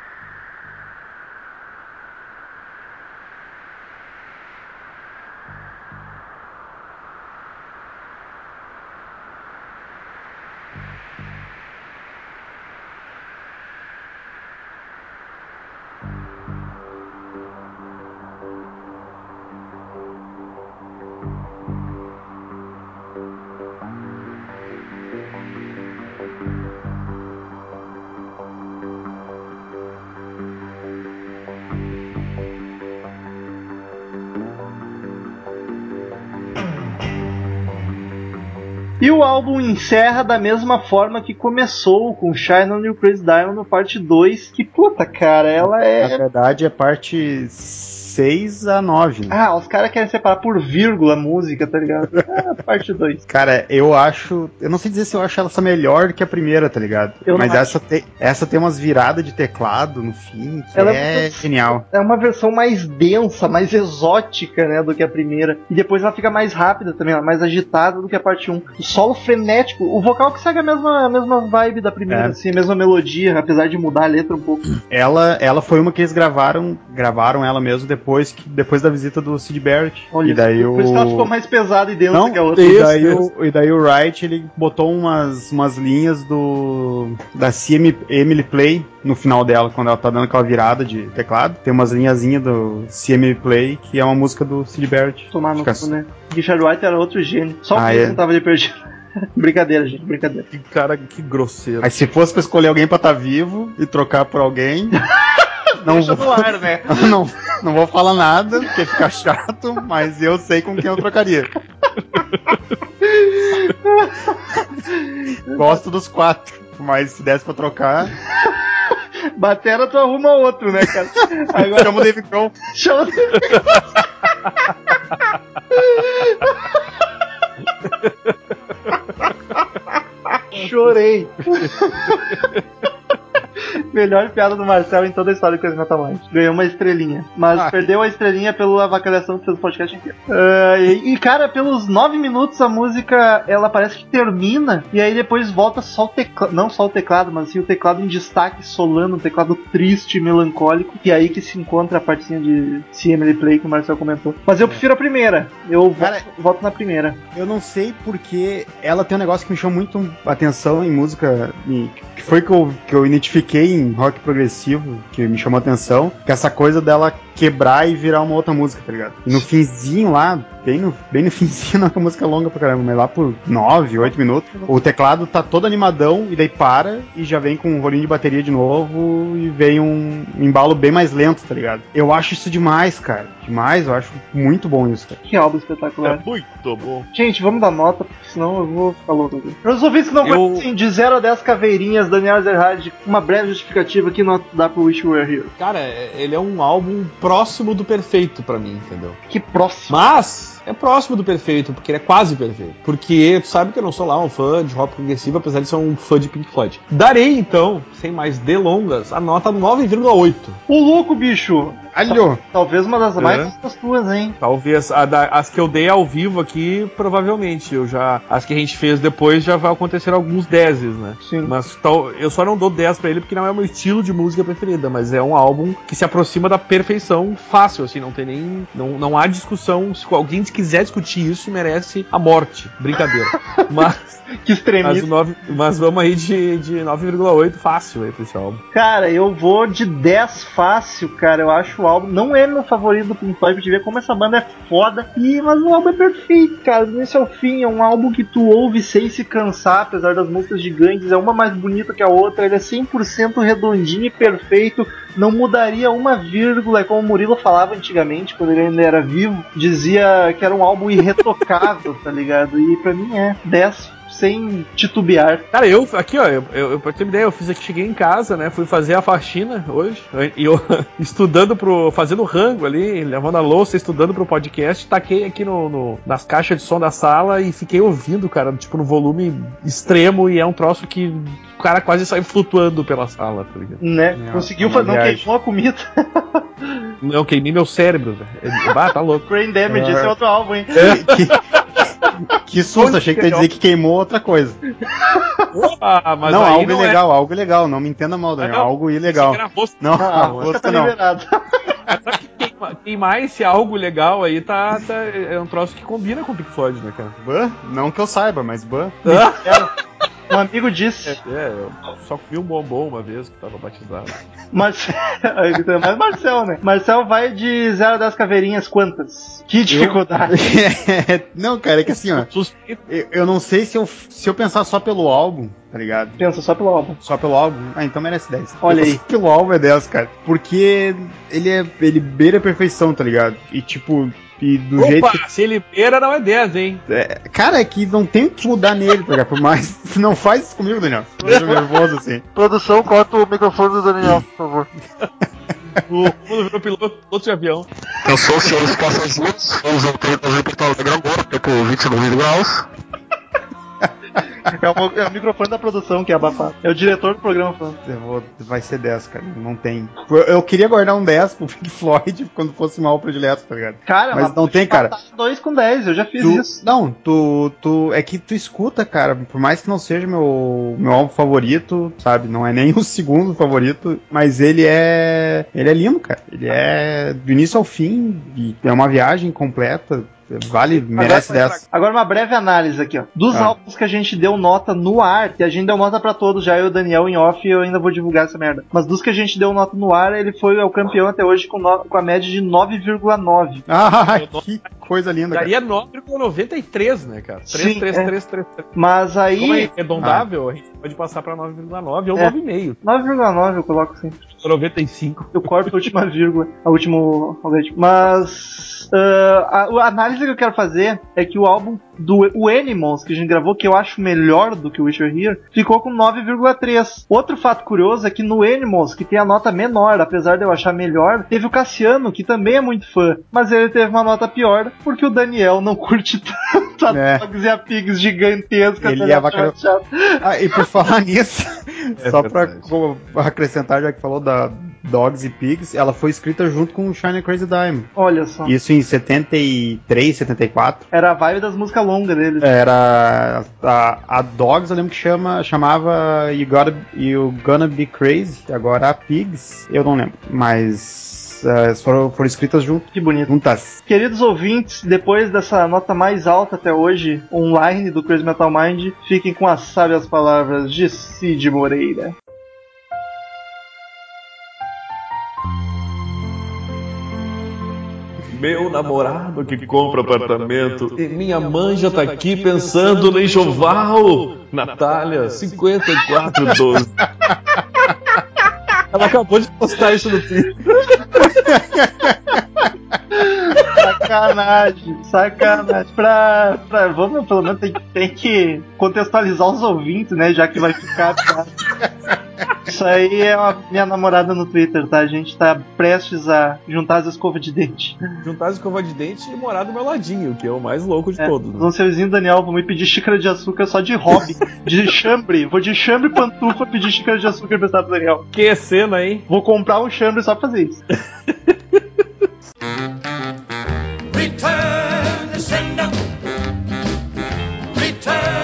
Álbum encerra da mesma forma que começou, com Shine on You Crazy Diamond parte 2, que puta, cara, ela Na é... verdade é parte 6 a 9, né? Ah, os caras querem separar por vírgula a música, tá ligado? Ah, parte 2. Cara, eu acho. Eu não sei dizer se eu acho essa melhor que a primeira, tá ligado? Eu Mas essa tem, essa tem umas viradas de teclado no fim que Ela é é- genial. É uma versão mais densa, mais exótica, né, do que a primeira. E depois ela fica mais rápida também, ela é mais agitada do que a parte 1. O solo frenético, o vocal que segue a mesma, a mesma vibe da primeira, É. assim, a mesma melodia, apesar de mudar a letra um pouco. Ela, ela foi uma que eles gravaram, gravaram ela mesmo depois que depois da visita do Sid Barrett. Olha, e daí por o isso que ela ficou mais pesada e densa Não, que a outra. e Isso, daí, isso. o, e daí o Wright ele botou umas, umas linhas do da CM Emily Play no final dela, quando ela tá dando aquela virada de teclado. Tem umas linhazinhas do CM Play, que é uma música do Sid Barrett. Tomar no cu, né? Richard White era outro gênio. Só o Ah, Chris é. tava ali perdido. brincadeira, gente, brincadeira. Que cara, que grosseiro. Aí se fosse pra escolher alguém pra estar vivo e trocar por alguém. não, Deixa vou, no ar, né? não, não vou falar nada, porque fica chato, mas eu sei com quem eu trocaria. Gosto dos quatro, mas se desse pra trocar, Batera, tu arruma outro, né, cara? Agora chama o David Grohl. chama. Chorei. Melhor piada do Marcel em toda a história do Coisa Metal Mind. Ganhou uma estrelinha. Mas Ah. perdeu a estrelinha pela avacalhação que fez o podcast inteiro. Ah, e, e, cara, pelos nove minutos a música, ela parece que termina. E aí depois volta só o teclado. Não só o teclado, mas sim o teclado em destaque, solando, um teclado triste, melancólico. E aí que se encontra a partinha de CML Play que o Marcel comentou. Mas eu prefiro a primeira. Eu Cara, voto, na primeira. Eu não sei porque ela tem um negócio que me chamou muito atenção em música, e que foi que eu, que eu identifiquei em rock progressivo, que me chamou atenção, que é essa coisa dela quebrar e virar uma outra música, tá ligado? E no finzinho lá, bem no, bem no finzinho, não é uma música longa pra caramba, mas lá por 9, 8 minutos, o teclado tá todo animadão e daí para e já vem com um rolinho de bateria de novo e vem um embalo bem mais lento, tá ligado? Eu acho isso demais, cara. Demais, eu acho muito bom isso, cara. Que álbum espetacular. É muito bom. Gente, vamos dar nota, porque senão eu vou ficar louco aqui. Para os ouvintes que não Eu- conhecem, de 0 a 10 caveirinhas, Daniel Ezerhard, uma breve justificativa que nota dá pro Wish You Were Here. Cara, é- ele é um álbum próximo do perfeito pra mim, entendeu? Que próximo. Mas é próximo do perfeito, porque ele é quase perfeito. Porque tu sabe que eu não sou lá um fã de rock progressivo, apesar de ser um fã de Pink Floyd. Darei, então, sem mais delongas, a nota 9,8. Ô louco, bicho! Alho! Talvez uma das É. mais das tuas, hein? Talvez a da- as que eu dei ao vivo aqui, provavelmente. Eu já. As que a gente fez depois já vai acontecer alguns 10, né? Sim. Mas tal, eu só não dou 10 pra ele porque não é o meu estilo de música preferida, mas é um álbum que se aproxima da perfeição fácil, assim, não tem nem. Não, não há discussão. Se alguém quiser discutir isso, merece a morte. Brincadeira. mas, Que mas, extremista. o nove- mas vamos aí de, de 9,8 fácil aí pra esse álbum. Cara, eu vou de 10 fácil, cara. Eu acho o álbum. Não é meu favorito do Pink Floyd, pra te ver como essa banda é foda. E, mas o álbum é perfeito, cara. Do início ao fim, é um álbum que tu ouve sem se cansar, apesar das músicas gigantes. É uma mais bonita que a outra. Ele é 100% redondinho e perfeito. Não mudaria uma vírgula, é como o Murilo falava antigamente, quando ele ainda era vivo. Dizia que era um álbum irretocável, tá ligado? E pra mim é 10 sem titubear. Cara, eu, aqui, ó, eu, eu, eu- pra ter uma ideia, eu fiz aqui, cheguei em casa, né? Fui fazer a faxina hoje. E eu, estudando pro. fazendo rango ali, levando a louça, estudando pro podcast, taquei aqui no, no- nas caixas de som da sala e fiquei ouvindo, cara, tipo, no volume extremo, e é um troço que o cara quase sai flutuando pela sala, tá ligado? Né? É, Conseguiu é fazer, não queimou a comida. Não, queimei meu cérebro, velho. Ah, tá louco. Brain Damage, esse é outro álbum, hein? que, que susto, achei que ia dizer que queimou outra coisa. Ah, mas não, aí algo não é- ilegal, algo ilegal, não me entenda mal, Daniel. Ah, não. algo ilegal. que era rosto. Não, Ah, rosto você tá não. liberado. Queima- Queimar esse algo legal aí tá, tá- é um troço que combina com o Pink Floyd, né, cara? Ban? Não que eu saiba, mas ban. Um amigo disse, É, eu só comi um bombom uma vez que tava batizado. Marcel, mas Marcel, né? Marcel vai de 0 a 10 caveirinhas quantas? Que dificuldade. não, cara, é que assim, ó. Eu, eu não sei se eu, se eu pensar só pelo álbum, tá ligado? Pensa só pelo álbum. Só pelo álbum? Ah, então merece 10. Olha aí. Pelo álbum é 10, cara. Porque ele é. Ele beira a perfeição, tá ligado? E tipo. E do jeito Opa, se ele beira não é 10, hein? é, cara, é que não tem o que mudar nele, tá ligado? Por mais. Não faz isso comigo, Daniel. Eu tô nervoso assim. Produção, corta o microfone do Daniel, por favor. O mundo virou piloto, piloto de avião. Eu sou o senhor Passageiro, estou usando o território de Porto Alegre agora, eu tô 29 graus. É o, é o microfone da produção que é abafado. É o diretor do programa falando. Eu vou, vai ser 10, cara. Não tem. Eu, eu queria guardar um 10 pro Pink Floyd quando fosse mal predileto, tá ligado? Cara, Mas não tem, cara. 2 com 10, eu já fiz Tu- isso. não, tu, tu. É que tu escuta, cara. Por mais que não seja meu, meu álbum favorito, sabe? Não é nem o segundo favorito, mas ele é. Ele é lindo, cara. Ele é do início ao fim. e é uma viagem completa. Vale, merece 10. Agora uma breve análise aqui, ó. Dos Ah. álbuns que a gente deu nota no ar, que a gente deu nota pra todos, já eu e o Daniel em off, eu ainda vou divulgar essa merda. Mas dos que a gente deu nota no ar, ele foi o campeão até hoje com, no- com a média de 9,9. Ai, que coisa linda, cara. Daria 9,93, né, cara? 3, Sim, 3, é. 3, 3, 3. Mas Como é aí, arredondável, a gente pode passar pra 9,9 ou É. 9,5. 9,9 eu coloco assim. 95. Eu corto a última vírgula, a último algoritmo. Mas ah, a, a análise que eu quero fazer é que o álbum do o Animals que a gente gravou, que eu acho melhor do que o Wish You Were Here, ficou com 9,3. Outro fato curioso é que no Animals, que tem a nota menor, apesar de eu achar melhor, teve o Cassiano, que também é muito fã, mas ele teve uma nota pior porque o Daniel não curte tanto a É. Dogs e a Pigs gigantesca. Ele é. Chato. Ah, e por falar nisso, É só pra verdade. co- acrescentar, já que falou da Dogs e Pigs, ela foi escrita junto com o Shine Crazy Diamond. Olha só. Isso em 73, 74. Era a vibe das músicas longas deles. Era a, a Dogs, eu lembro que chama, chamava you, Gotta, you Gonna Be Crazy. Agora a Pigs, eu não lembro. Mas eh, foram, foram escritas junto, Que bonito. juntas. Queridos ouvintes, depois dessa nota mais alta até hoje, online do Crazy Metal Mind, fiquem com as sábias palavras de Cid Moreira. meu namorado que compra apartamento e minha mãe já tá aqui pensando no enxoval. Natália, 5412. Ela acabou de postar isso no Twitter. Sacanagem, sacanagem. Pra, pra, vamos, pelo menos, tem, tem que contextualizar os ouvintes, né? Já que vai ficar. Tá? Isso aí é a minha namorada no Twitter, tá? A gente tá prestes a juntar as escovas de dente. Juntar as escovas de dente e morar do meu ladinho, que é o mais louco de É, todos. né? Não seu vizinho Daniel, vou me pedir xícara de açúcar só de hobby. De chambre. Vou de chambre pantufa pedir xícara de açúcar emprestado pro Daniel. Que cena, hein? Vou comprar um chambre só pra fazer isso. Return to sender. Return.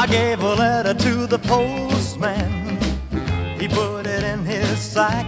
I gave a letter to the postman. He put it in his sack.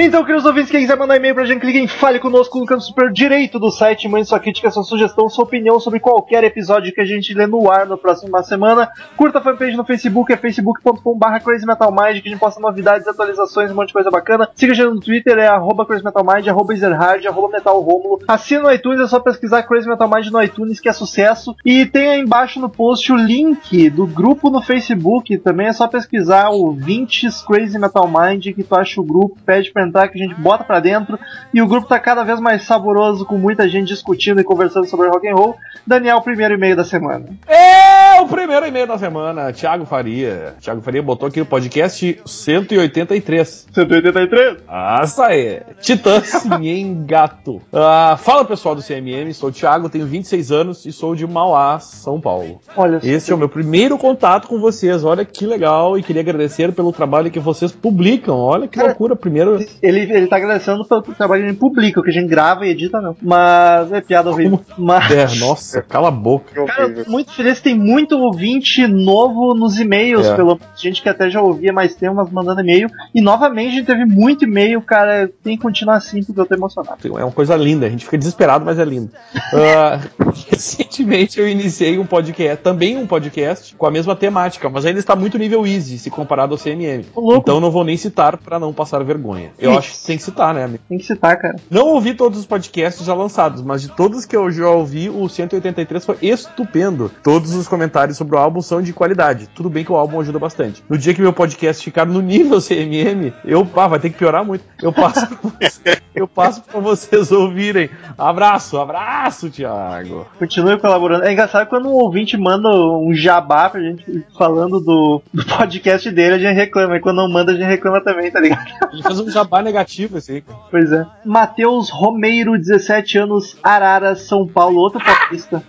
Então, queridos ouvintes, quem quiser mandar e-mail pra gente, clique em Fale Conosco no canto superior direito do site, mande sua crítica, sua sugestão, sua opinião sobre qualquer episódio que a gente lê no ar no próximo semana. Curta a fanpage no Facebook, é facebook.com.br crazymetalmind, que a gente posta novidades, atualizações, um monte de coisa bacana. Siga a gente no Twitter, é arroba crazymetalmind, arroba ezerhard, arroba metalromulo. Assina no iTunes, é só pesquisar Crazy Metal Mind no iTunes, que é sucesso. E tem aí embaixo no post o link do grupo no Facebook, também é só pesquisar o 20 Crazy Metal Mind, que tu acha o grupo, pede pra entrar, que a gente bota pra dentro. E o grupo tá cada vez mais saboroso, com muita gente discutindo e conversando sobre rock and roll. Daniel, primeiro e-mail da semana. É o primeiro e-mail da semana, Thiago Faria. Thiago Faria botou aqui no podcast 183. 183? Ah, isso aí. Titãs Gato. Ah, fala pessoal do CMM, sou o Thiago, tenho 26 anos e sou de Mauá, São Paulo. Olha Esse é o meu primeiro contato com vocês. Olha que legal e queria agradecer pelo trabalho que vocês publicam. Olha que Cara, loucura. Primeiro. Ele, ele tá agradecendo pelo trabalho que a gente publica, o que a gente grava e edita, não. Mas é piada horrível. Mas. É, nossa, cala a boca. Cara, eu tô muito feliz, tem muito ouvinte novo nos e-mails, É. pelo menos gente que até já ouvia mais tempo, mas mandando e-mail. E novamente a gente teve muito e-mail, cara. Tem que continuar assim porque eu tô emocionado. É uma coisa linda, a gente fica desesperado, mas é lindo. Ah, recentemente eu iniciei um podcast, também um podcast, com a mesma temática, mas ainda está muito nível easy se comparado ao CMM. Então não vou nem citar pra não passar vergonha. Eu Isso. acho que tem que citar, né, amigo? Tem que citar, cara. Não ouvi todos os podcasts já lançados, mas de todos que eu já ouvi, o 183 foi estupendo. Todos os comentários sobre o álbum são de qualidade. Tudo bem que o álbum ajuda bastante. No dia que meu podcast ficar no nível CMM, eu ah, vai ter que piorar muito. Eu passo pra vocês, eu passo pra vocês ouvirem. Abraço, abraço, Thiago. Continue colaborando. É engraçado quando um ouvinte manda um jabá pra gente falando do, do podcast dele, a gente reclama. E quando não manda, a gente reclama também, tá ligado? Ele fez um jabá negativo esse aí. cara. Pois é. Matheus Romeiro, 17 anos, Arara, São Paulo, outro paulista.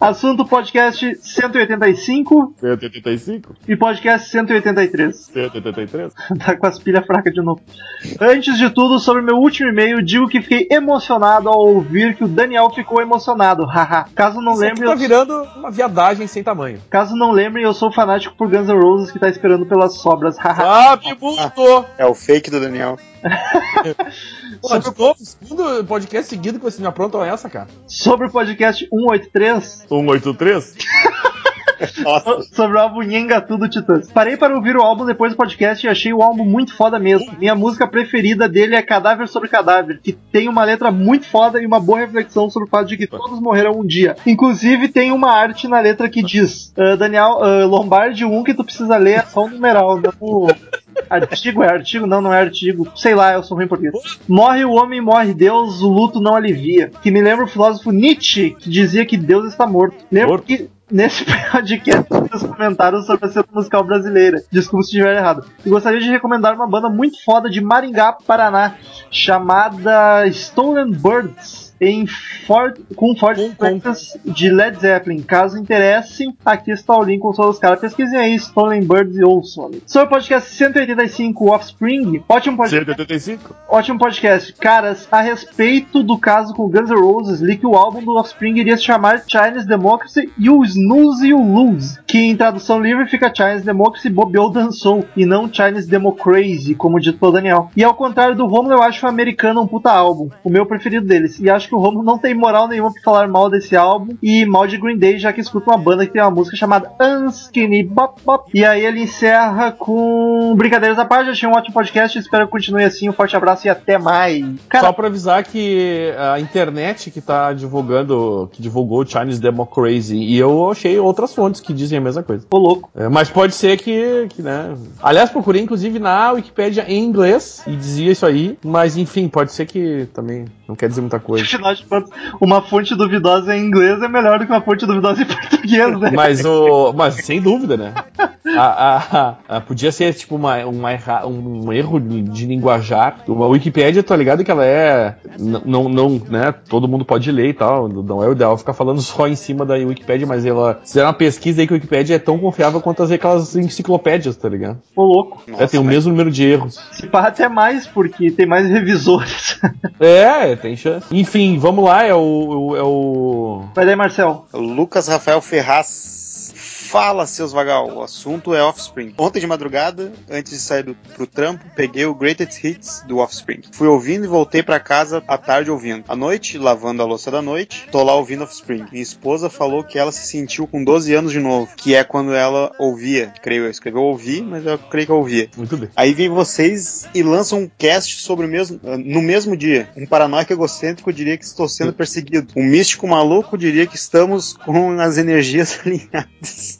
Assunto podcast 185 185? e podcast 183. 183? tá com as pilhas fracas de novo. Antes de tudo, sobre meu último e-mail, digo que fiquei emocionado ao ouvir que o Daniel ficou emocionado. Haha. Caso não Isso aqui lembre, tá eu... virando uma viadagem sem tamanho. caso não lembrem, eu sou fanático por Guns N' Roses que tá esperando pelas sobras. Haha. Ah, Bibuto! É o fake do Daniel. De novo, segundo podcast seguido que vocês me aprontam essa, cara. Sobre o podcast 183, 183? Nossa. sobre o álbum Nhenga do Titãs. Parei para ouvir o álbum depois do podcast e achei o álbum muito foda mesmo. Minha música preferida dele é Cadáver sobre Cadáver, que tem uma letra muito foda e uma boa reflexão sobre o fato de que todos morrerão um dia. Inclusive tem uma arte na letra que diz: ah, Daniel, ah, Lombardi 1 que tu precisa ler é só o numeral, não o. Artigo é artigo? Não, não é artigo. Sei lá, eu sou ruim em português. Morre o homem, morre Deus, o luto não alivia. Que me lembra o filósofo Nietzsche, que dizia que Deus está morto. Lembro Morto? que nesse podcast vocês comentaram sobre a cena musical brasileira. Desculpa se estiver errado. E gostaria de recomendar uma banda muito foda de Maringá, Paraná, chamada Stolen Birds. Em for, com fortes Com- influências de Led Zeppelin. Caso interesse, aqui está o link com os caras. Pesquisem aí Stolen Birds e ouçam. Sobre o podcast 185 Offspring, ótimo podcast. 185? Ótimo podcast. Caras, a respeito do caso com Guns N' Roses, li que o álbum do Offspring iria se chamar Chinese Democracy e o Snooze e o Lose. que em tradução livre fica Chinese Democracy bobeou dançou, e não Chinese Democracy, como dito pelo Daniel. E ao contrário do Romulo, eu acho o americano um puta álbum, o meu preferido deles. E acho que o Romulo não tem moral nenhuma pra falar mal desse álbum e mal de Green Day, já que escuta uma banda que tem uma música chamada Unskinny Bop Bop. E aí ele encerra com brincadeiras à parte. Achei um ótimo podcast, espero que continue assim. Um forte abraço e até mais. Cara, Só pra avisar que a internet que tá divulgando, que divulgou o Chinese Democracy, e eu achei outras fontes que dizem a mesma coisa. ô louco. É, mas pode ser que, que, né? Aliás, procurei inclusive na Wikipédia em inglês e dizia isso aí, mas enfim, pode ser que também não quer dizer muita coisa. Afinal de contas, uma fonte duvidosa em inglês é melhor do que uma fonte duvidosa em português, né? Mas o. Mas sem dúvida, né? A, a- a- podia ser tipo uma, uma erra- um erro de linguajar. A Wikipédia, tá ligado que ela é. Não, não, né? Todo mundo pode ler e tal. Não é o ideal ficar falando só em cima da Wikipédia, mas ela. Fizeram uma pesquisa aí que a Wikipédia é tão confiável quanto as aquelas enciclopédias, tá ligado? Ô louco. é, tem o mesmo número de erros. Se pá até mais, porque tem mais revisores. É, tem chance. Enfim, vamos lá, é o. É o. Vai daí, Marcel. Lucas Rafael Ferraz. Fala, seus vagal. O assunto é Offspring. Ontem de madrugada, antes de sair do, pro trampo, peguei o Greatest Hits do Offspring. Fui ouvindo e voltei pra casa à tarde ouvindo. À noite, lavando a louça da noite, tô lá ouvindo Offspring. Minha esposa falou que ela se sentiu com 12 anos de novo, que é quando ela ouvia. Creio eu, escreveu ouvir, mas eu creio que eu ouvia. Muito bem. Aí vem vocês e lançam um cast sobre o mesmo, no mesmo dia. Um paranoico egocêntrico diria que estou sendo perseguido. Um místico maluco diria que estamos com as energias alinhadas.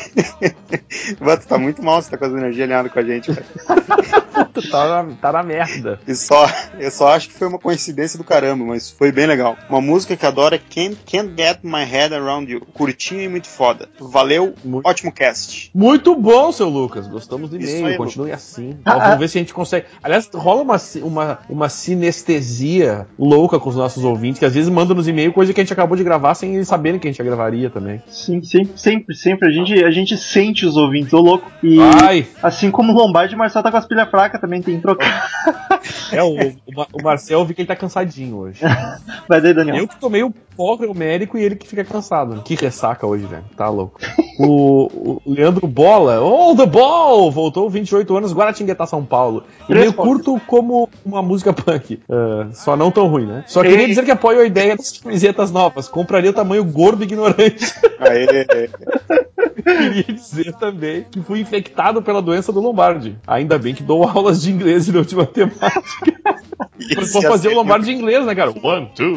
Bato, tá muito mal você tá com as energias alinhadas com a gente, velho. Tá na, tá na merda. E só, eu só acho que foi uma coincidência do caramba, mas foi bem legal. Uma música que adoro é Can't, Can't Get My Head Around You. Curtinho e muito foda. Valeu, Muito- ótimo cast. Muito bom, seu Lucas. Gostamos do e-mail. aí, Continue assim. Ah, Ó, vamos ah. ver se a gente consegue. Aliás, rola uma, uma, uma sinestesia louca com os nossos ouvintes, que às vezes mandam nos e-mails coisa que a gente acabou de gravar sem eles saberem que a gente gravaria também. Sim, sempre, sempre, sempre. A gente, a gente sente os ouvintes, ô louco. E Ai! assim como o Lombardi, o Marcel tá com as pilhas fracas também, tem que trocar. É, o, o, o Marcel, eu vi que ele tá cansadinho hoje. Vai daí, Daniel. Eu que tomei o porra homérico e ele que fica cansado. né? Que ressaca hoje, velho. Tá louco. O, o Leandro Bola, oh, The Ball! Voltou 28 anos, Guaratinguetá, São Paulo. E meio curto como uma música punk. Ah, só não tão ruim, né? Só queria Ei. dizer que apoio a ideia das camisetas novas. Compraria o tamanho gordo e ignorante. Aê, queria dizer também que fui infectado pela doença do Lombardi. Ainda bem que dou aulas de inglês e não de matemática. Vou fazer o Lombardi de inglês, né, cara? One, two,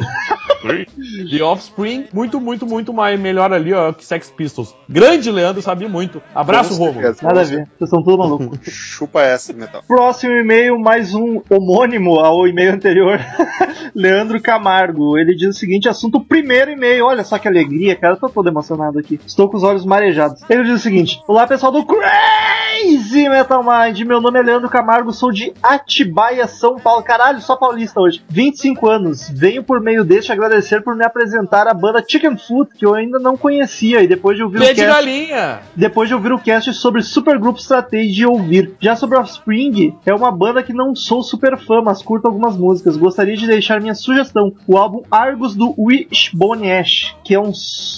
three. The Offspring, muito, muito, muito mais melhor ali, ó, que Sex Pistols. Grande Leandro, sabia muito. Abraço, certeza. Nada a ver, vocês são tudo malucos. Chupa essa, Metal. Próximo e-mail, mais um homônimo ao e-mail anterior. Leandro Camargo. Ele diz o seguinte: assunto primeiro e-mail. Olha só que alegria, cara. Eu tô todo emocionado aqui. Estou com os olhos marejados. Ele diz o seguinte: Olá, pessoal do Crazy Metal Mind. Meu nome é Leandro Camargo, sou de Atibaia, São Paulo. Caralho, só paulista hoje. 25 anos. Venho por meio deste agradecer por me apresentar a banda Chicken Foot, que eu ainda não conhecia. E depois de ouvir Pé o cast galinha! depois de ouvir o cast sobre supergrupos tratei de ouvir. Já sobre Offspring, é uma banda que não sou super fã, mas curto algumas músicas. Gostaria de deixar minha sugestão, o álbum Argus do Wishbone Ash, que é um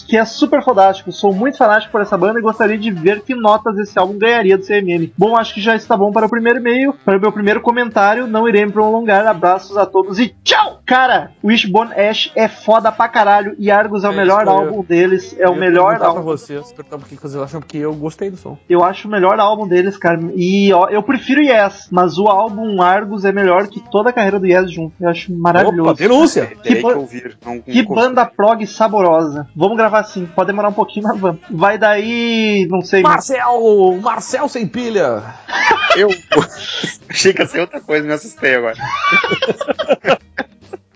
que é super fodástico. Sou muito fanático por essa banda e gostaria de ver que notas esse álbum ganharia do CMM. Bom, acho que já está bom para o primeiro e-mail, para o meu primeiro comentário. Não irei me prolongar. Abraços a todos e tchau! Cara, Wishbone Ash é foda pra caralho e Argus é o É, melhor foi eu. álbum deles. É Eu o melhor álbum. pra vocês, perguntar por que vocês acham, porque eu gostei do som. Eu acho o melhor álbum deles, cara. E ó, eu prefiro Yes, mas o álbum Argus é melhor que toda a carreira do Yes junto. Eu acho maravilhoso. Opa, denúncia! Que ba- ouvir. Não, Que não banda prog saborosa. Vamos gravar assim. Pode demorar um pouquinho, mas vamos. Vai daí, não sei. Marcel! Marcel sem pilha! Eu achei que ia ser outra coisa, me assustei agora.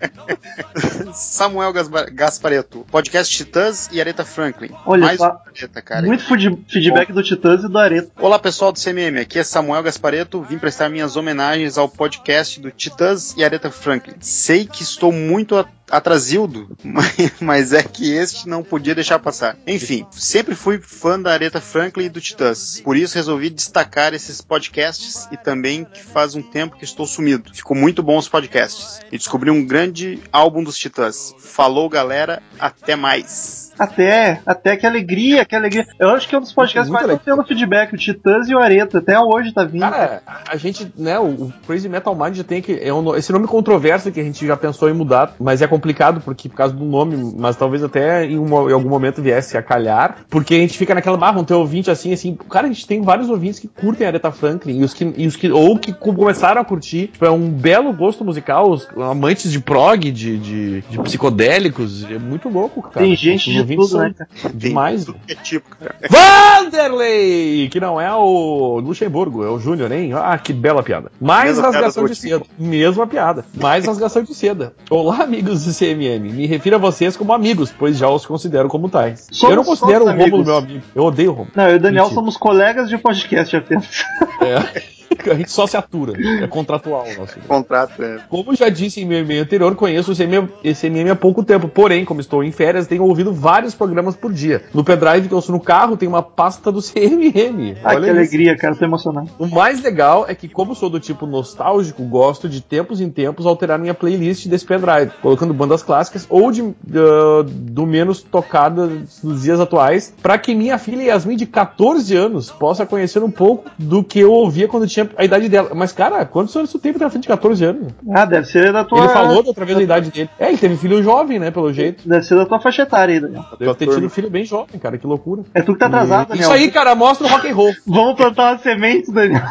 Samuel Gaspa- Gaspareto, podcast Titãs e Aretha Franklin. Olha Mais Aretha, cara. Muito feed- feedback do Titãs e do Areto. Olá pessoal do CMM, aqui é Samuel Gaspareto, vim prestar minhas homenagens ao podcast do Titãs e Aretha Franklin. Sei que estou muito atrasildo, mas, mas é que este não podia deixar passar. Enfim, sempre fui fã da Aretha Franklin e do Titãs, por isso resolvi destacar esses podcasts e também que faz um tempo que estou sumido. Ficou muito bom os podcasts e descobri um grande álbum dos Titãs. Falou galera, até mais. Até, até que alegria, que alegria. Eu acho que é um dos podcasts mais estão tendo feedback, o Titãs e o Areta. Até hoje tá vindo. Cara, a gente, né, o, Crazy Metal Mind já tem que. É um, esse nome controverso que a gente já pensou em mudar, mas é complicado porque por causa do nome, mas talvez até em, uma- em algum momento viesse a calhar, porque a gente fica naquela barra, um ter ouvinte assim, assim. Cara, a gente tem vários ouvintes que curtem a Aretha Franklin, e os que, e os que ou que co- começaram a curtir, tipo, é um belo gosto musical, os amantes de prog, de, de, de psicodélicos, é muito louco, cara. Tem gente de ouvintes tudo, são né, cara? Demais. É tipo, cara. Vanderlei! Que não é o Luxemburgo, é o Júnior, hein? Ah, que bela piada. Mais Mesma rasgação piada de seda. Mesma piada. Mais rasgação de seda. Olá, amigos do CMM. Me refiro a vocês como amigos, pois já os considero como tais. Somos eu não considero o amigos. meu amigo. Eu odeio o Rômulo. Não, eu e o Daniel Mentira. somos colegas de podcast apenas. É. A gente só se atura. É contratual o nosso. Contrato, é. Como já disse em meu e-mail anterior, conheço o CMM, esse CMM há pouco tempo. Porém, como estou em férias, tenho ouvido vários programas por dia. No pendrive que eu uso no carro, tem uma pasta do CMM. Ah, que isso. alegria, cara, tô emocionado. O mais legal é que, como sou do tipo nostálgico, gosto de tempos em tempos alterar minha playlist desse pendrive, colocando bandas clássicas ou de, ah, do menos tocadas nos dias atuais, para que minha filha Yasmin, de 14 anos, possa conhecer um pouco do que eu ouvia quando tinha a idade dela. Mas, cara, quantos anos tu tem pra ter uma filha de 14 anos? Ah, deve ser da tua. Ele falou da outra vez a idade dele. É, ele teve filho jovem, né, pelo jeito. Deve ser da tua faixa etária aí, Daniel. Deve ter tido filho bem jovem, cara, que loucura. É tu que tá atrasado, Daniel. Isso aí, cara, mostra o rock and roll. Vamos plantar uma semente, Daniel.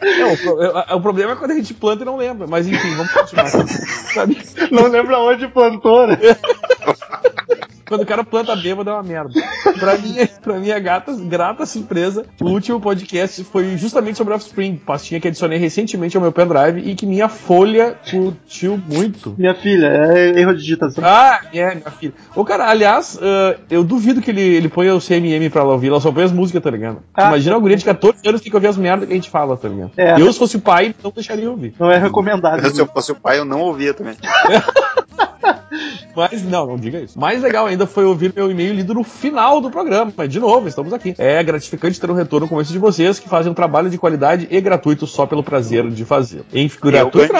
Não, o, pro- é- o problema é quando a gente planta e não lembra. Mas enfim, vamos continuar. Sabe? Não lembra onde plantou, né? Quando o cara planta bêbado é uma merda. Pra minha, pra minha gata, grata surpresa, o último podcast foi justamente sobre Offspring, pastinha que adicionei recentemente ao meu pendrive e que minha folha curtiu muito. Minha filha, é erro de digitação. Ah, é, minha filha. Ô, cara, aliás, ah, eu duvido que ele, ele ponha o CMM pra ela ouvir, ela só põe as músicas, tá ligado? Ah. Imagina a guria de 14 anos tem que ouvir as merdas que a gente fala, tá ligado? É. Eu, se fosse o pai, não deixaria ouvir. Não é recomendado. Se eu fosse o pai, eu não ouvia também. Mas não, não diga isso. Mais legal ainda foi ouvir meu e-mail lido no final do programa. Mas, de novo, estamos aqui. É gratificante ter um retorno como esse de vocês que fazem um trabalho de qualidade e gratuito só pelo prazer de fazer. Em gratuito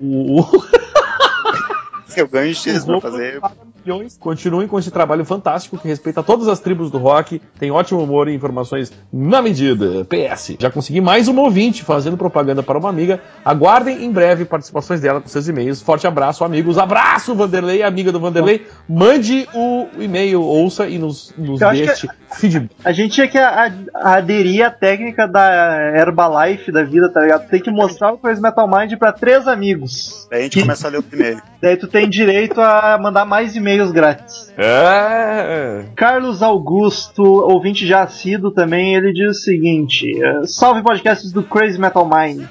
o, o, Eu ganho X pra fazer. Milhões. Continuem com esse trabalho fantástico que respeita todas as tribos do rock, tem ótimo humor e informações na medida. PS. Já consegui mais um ouvinte fazendo propaganda para uma amiga. Aguardem em breve participações dela com seus e-mails. Forte abraço, amigos. Abraço, Vanderlei, amiga do Vanderlei. Mande o e-mail, ouça e nos, nos deixe feedback. A gente tinha que aderir à técnica da Herbalife da vida, tá ligado? Tem que mostrar o Crazy Metal Mind pra três amigos. Daí a gente começa a ler o e-mail. Daí tu tem direito a mandar mais e-mails grátis. É. Carlos Augusto, ouvinte já assíduo também, ele diz o seguinte: eh, Salve podcasts do Crazy Metal Mind.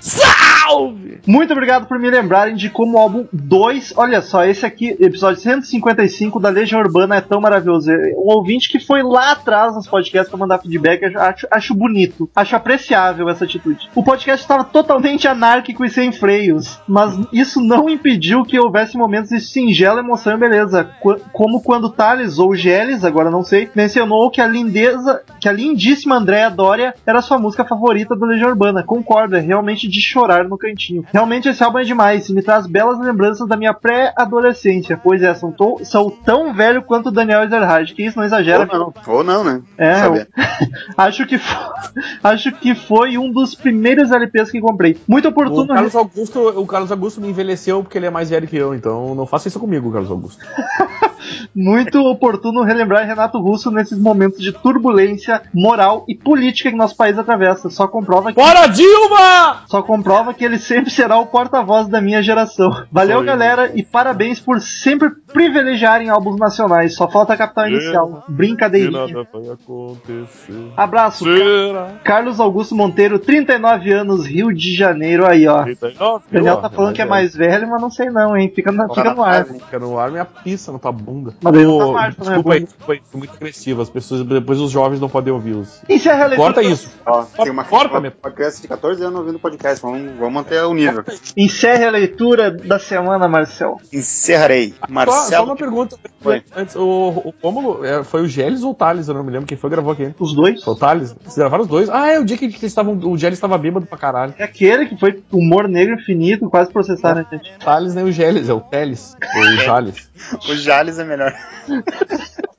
Salve! Muito obrigado por me lembrarem de como o álbum 2, olha só, esse aqui, episódio 155 da Legião Urbana é tão maravilhoso. Um ouvinte que foi lá atrás nos podcasts pra mandar feedback, acho- acho, bonito, acho apreciável essa atitude. O podcast estava totalmente anárquico e sem freios, mas isso não impediu que houvesse momentos de singela emoção e beleza, como quando Thales ou Geles, agora não sei, mencionou que a lindeza, que a lindíssima Andréa Doria era sua música favorita do Legião Urbana. Concordo, é realmente de chorar no cantinho. Realmente esse álbum é demais, me traz belas lembranças da minha pré-adolescência. Pois é, são, to- são tão velho quanto o Daniel Ezerhard, que isso não exagera. Ou não, ou não, né? É, Saber. acho que foi, acho que foi um dos primeiros LPs que comprei. Muito O oportuno. Carlos, Augusto, o Carlos Augusto me envelheceu porque ele é mais velho que eu, então não faça isso comigo, Carlos Augusto. Muito oportuno relembrar Renato Russo nesses momentos de turbulência moral e política que nosso país atravessa. Só comprova que, Bora, Dilma! só comprova que ele sempre será o porta-voz da minha geração. Valeu, Foi. galera, e parabéns por sempre privilegiarem álbuns nacionais. Só falta a capital inicial. Brincadeirinha. vai acontecer. Abraço, Será? Carlos Augusto Monteiro, 39 anos, Rio de Janeiro. Aí, ó. O Daniel tá falando que é mais velho, mas não sei não, hein? Fica, na- fica no ar. Fica no ar, minha pista na tua bunda. Mas daí não tá mais, né, desculpa aí, bunda? desculpa aí, foi muito agressivo. As pessoas, depois os jovens não podem ouvir os. Encerra a leitura. Corta isso. Ó, tem uma, Corta, uma, meu. uma criança de 14 anos ouvindo podcast. Vamos, vamos manter o nível. Encerre a leitura da semana, Marcel. Encerrarei. Só, só Marcelo. uma pergunta. Antes, o, o Rômulo, é, foi o Gélis ou o Thales? Eu não me lembro quem foi que gravou aqui. Os dois. Foi o Thales? Vocês gravaram os dois? Ah, é o dia que eles estavam. O Gélis estava bêbado pra caralho. É aquele que foi humor negro infinito, quase processaram a gente. O Thales nem o Gélis, é o Teles. Ou o Jales. O Jales é melhor.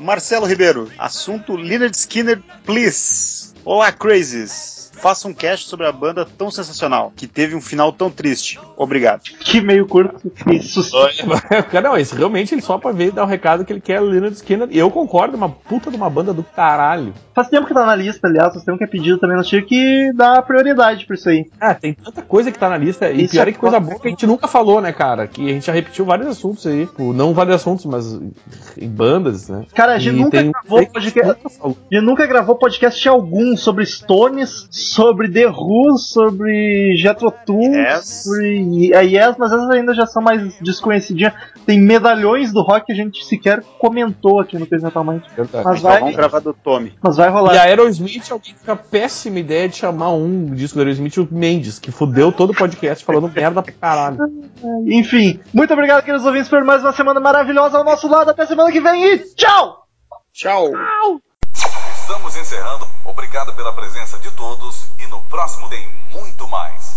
Marcelo Ribeiro, assunto Leonard Skinner, please. Olá, crazies. Faça um cast sobre a banda tão sensacional, que teve um final tão triste. Obrigado. Que meio curto. Isso. Cara, não, esse realmente ele só pra ver e dar o recado que ele quer o Leonard Skinner. E eu concordo, uma puta de uma banda do caralho. Faz tempo que tá na lista, aliás, faz tempo que é pedido também. Nós tinha que dar prioridade pra isso aí. Ah, tem tanta coisa que tá na lista. E Isso pior é é que coisa boa que a gente nunca falou, né, cara? Que a gente já repetiu vários assuntos aí. Tipo, não vários assuntos, mas em bandas, né? Cara, a gente E nunca um gravou podcast. A gente nunca gravou podcast algum sobre Stones, sobre The Who, sobre Jethro Tull, Yes. sobre a Yes, mas essas ainda já são mais desconhecidinhas. Tem medalhões do rock que a gente sequer comentou aqui no Crazy Metal Mind. Verdade. Mas Então vai, vamos gravar do Tommy. mas vai E rolar. a Aerosmith, alguém fica péssima ideia de chamar um disco da Aerosmith o Mendes, que fudeu todo o podcast falando merda pra caralho. Enfim, muito obrigado, queridos ouvintes, por mais uma semana maravilhosa ao nosso lado. Até semana que vem e tchau! Tchau. Estamos encerrando. Obrigado pela presença de todos e no próximo tem muito mais.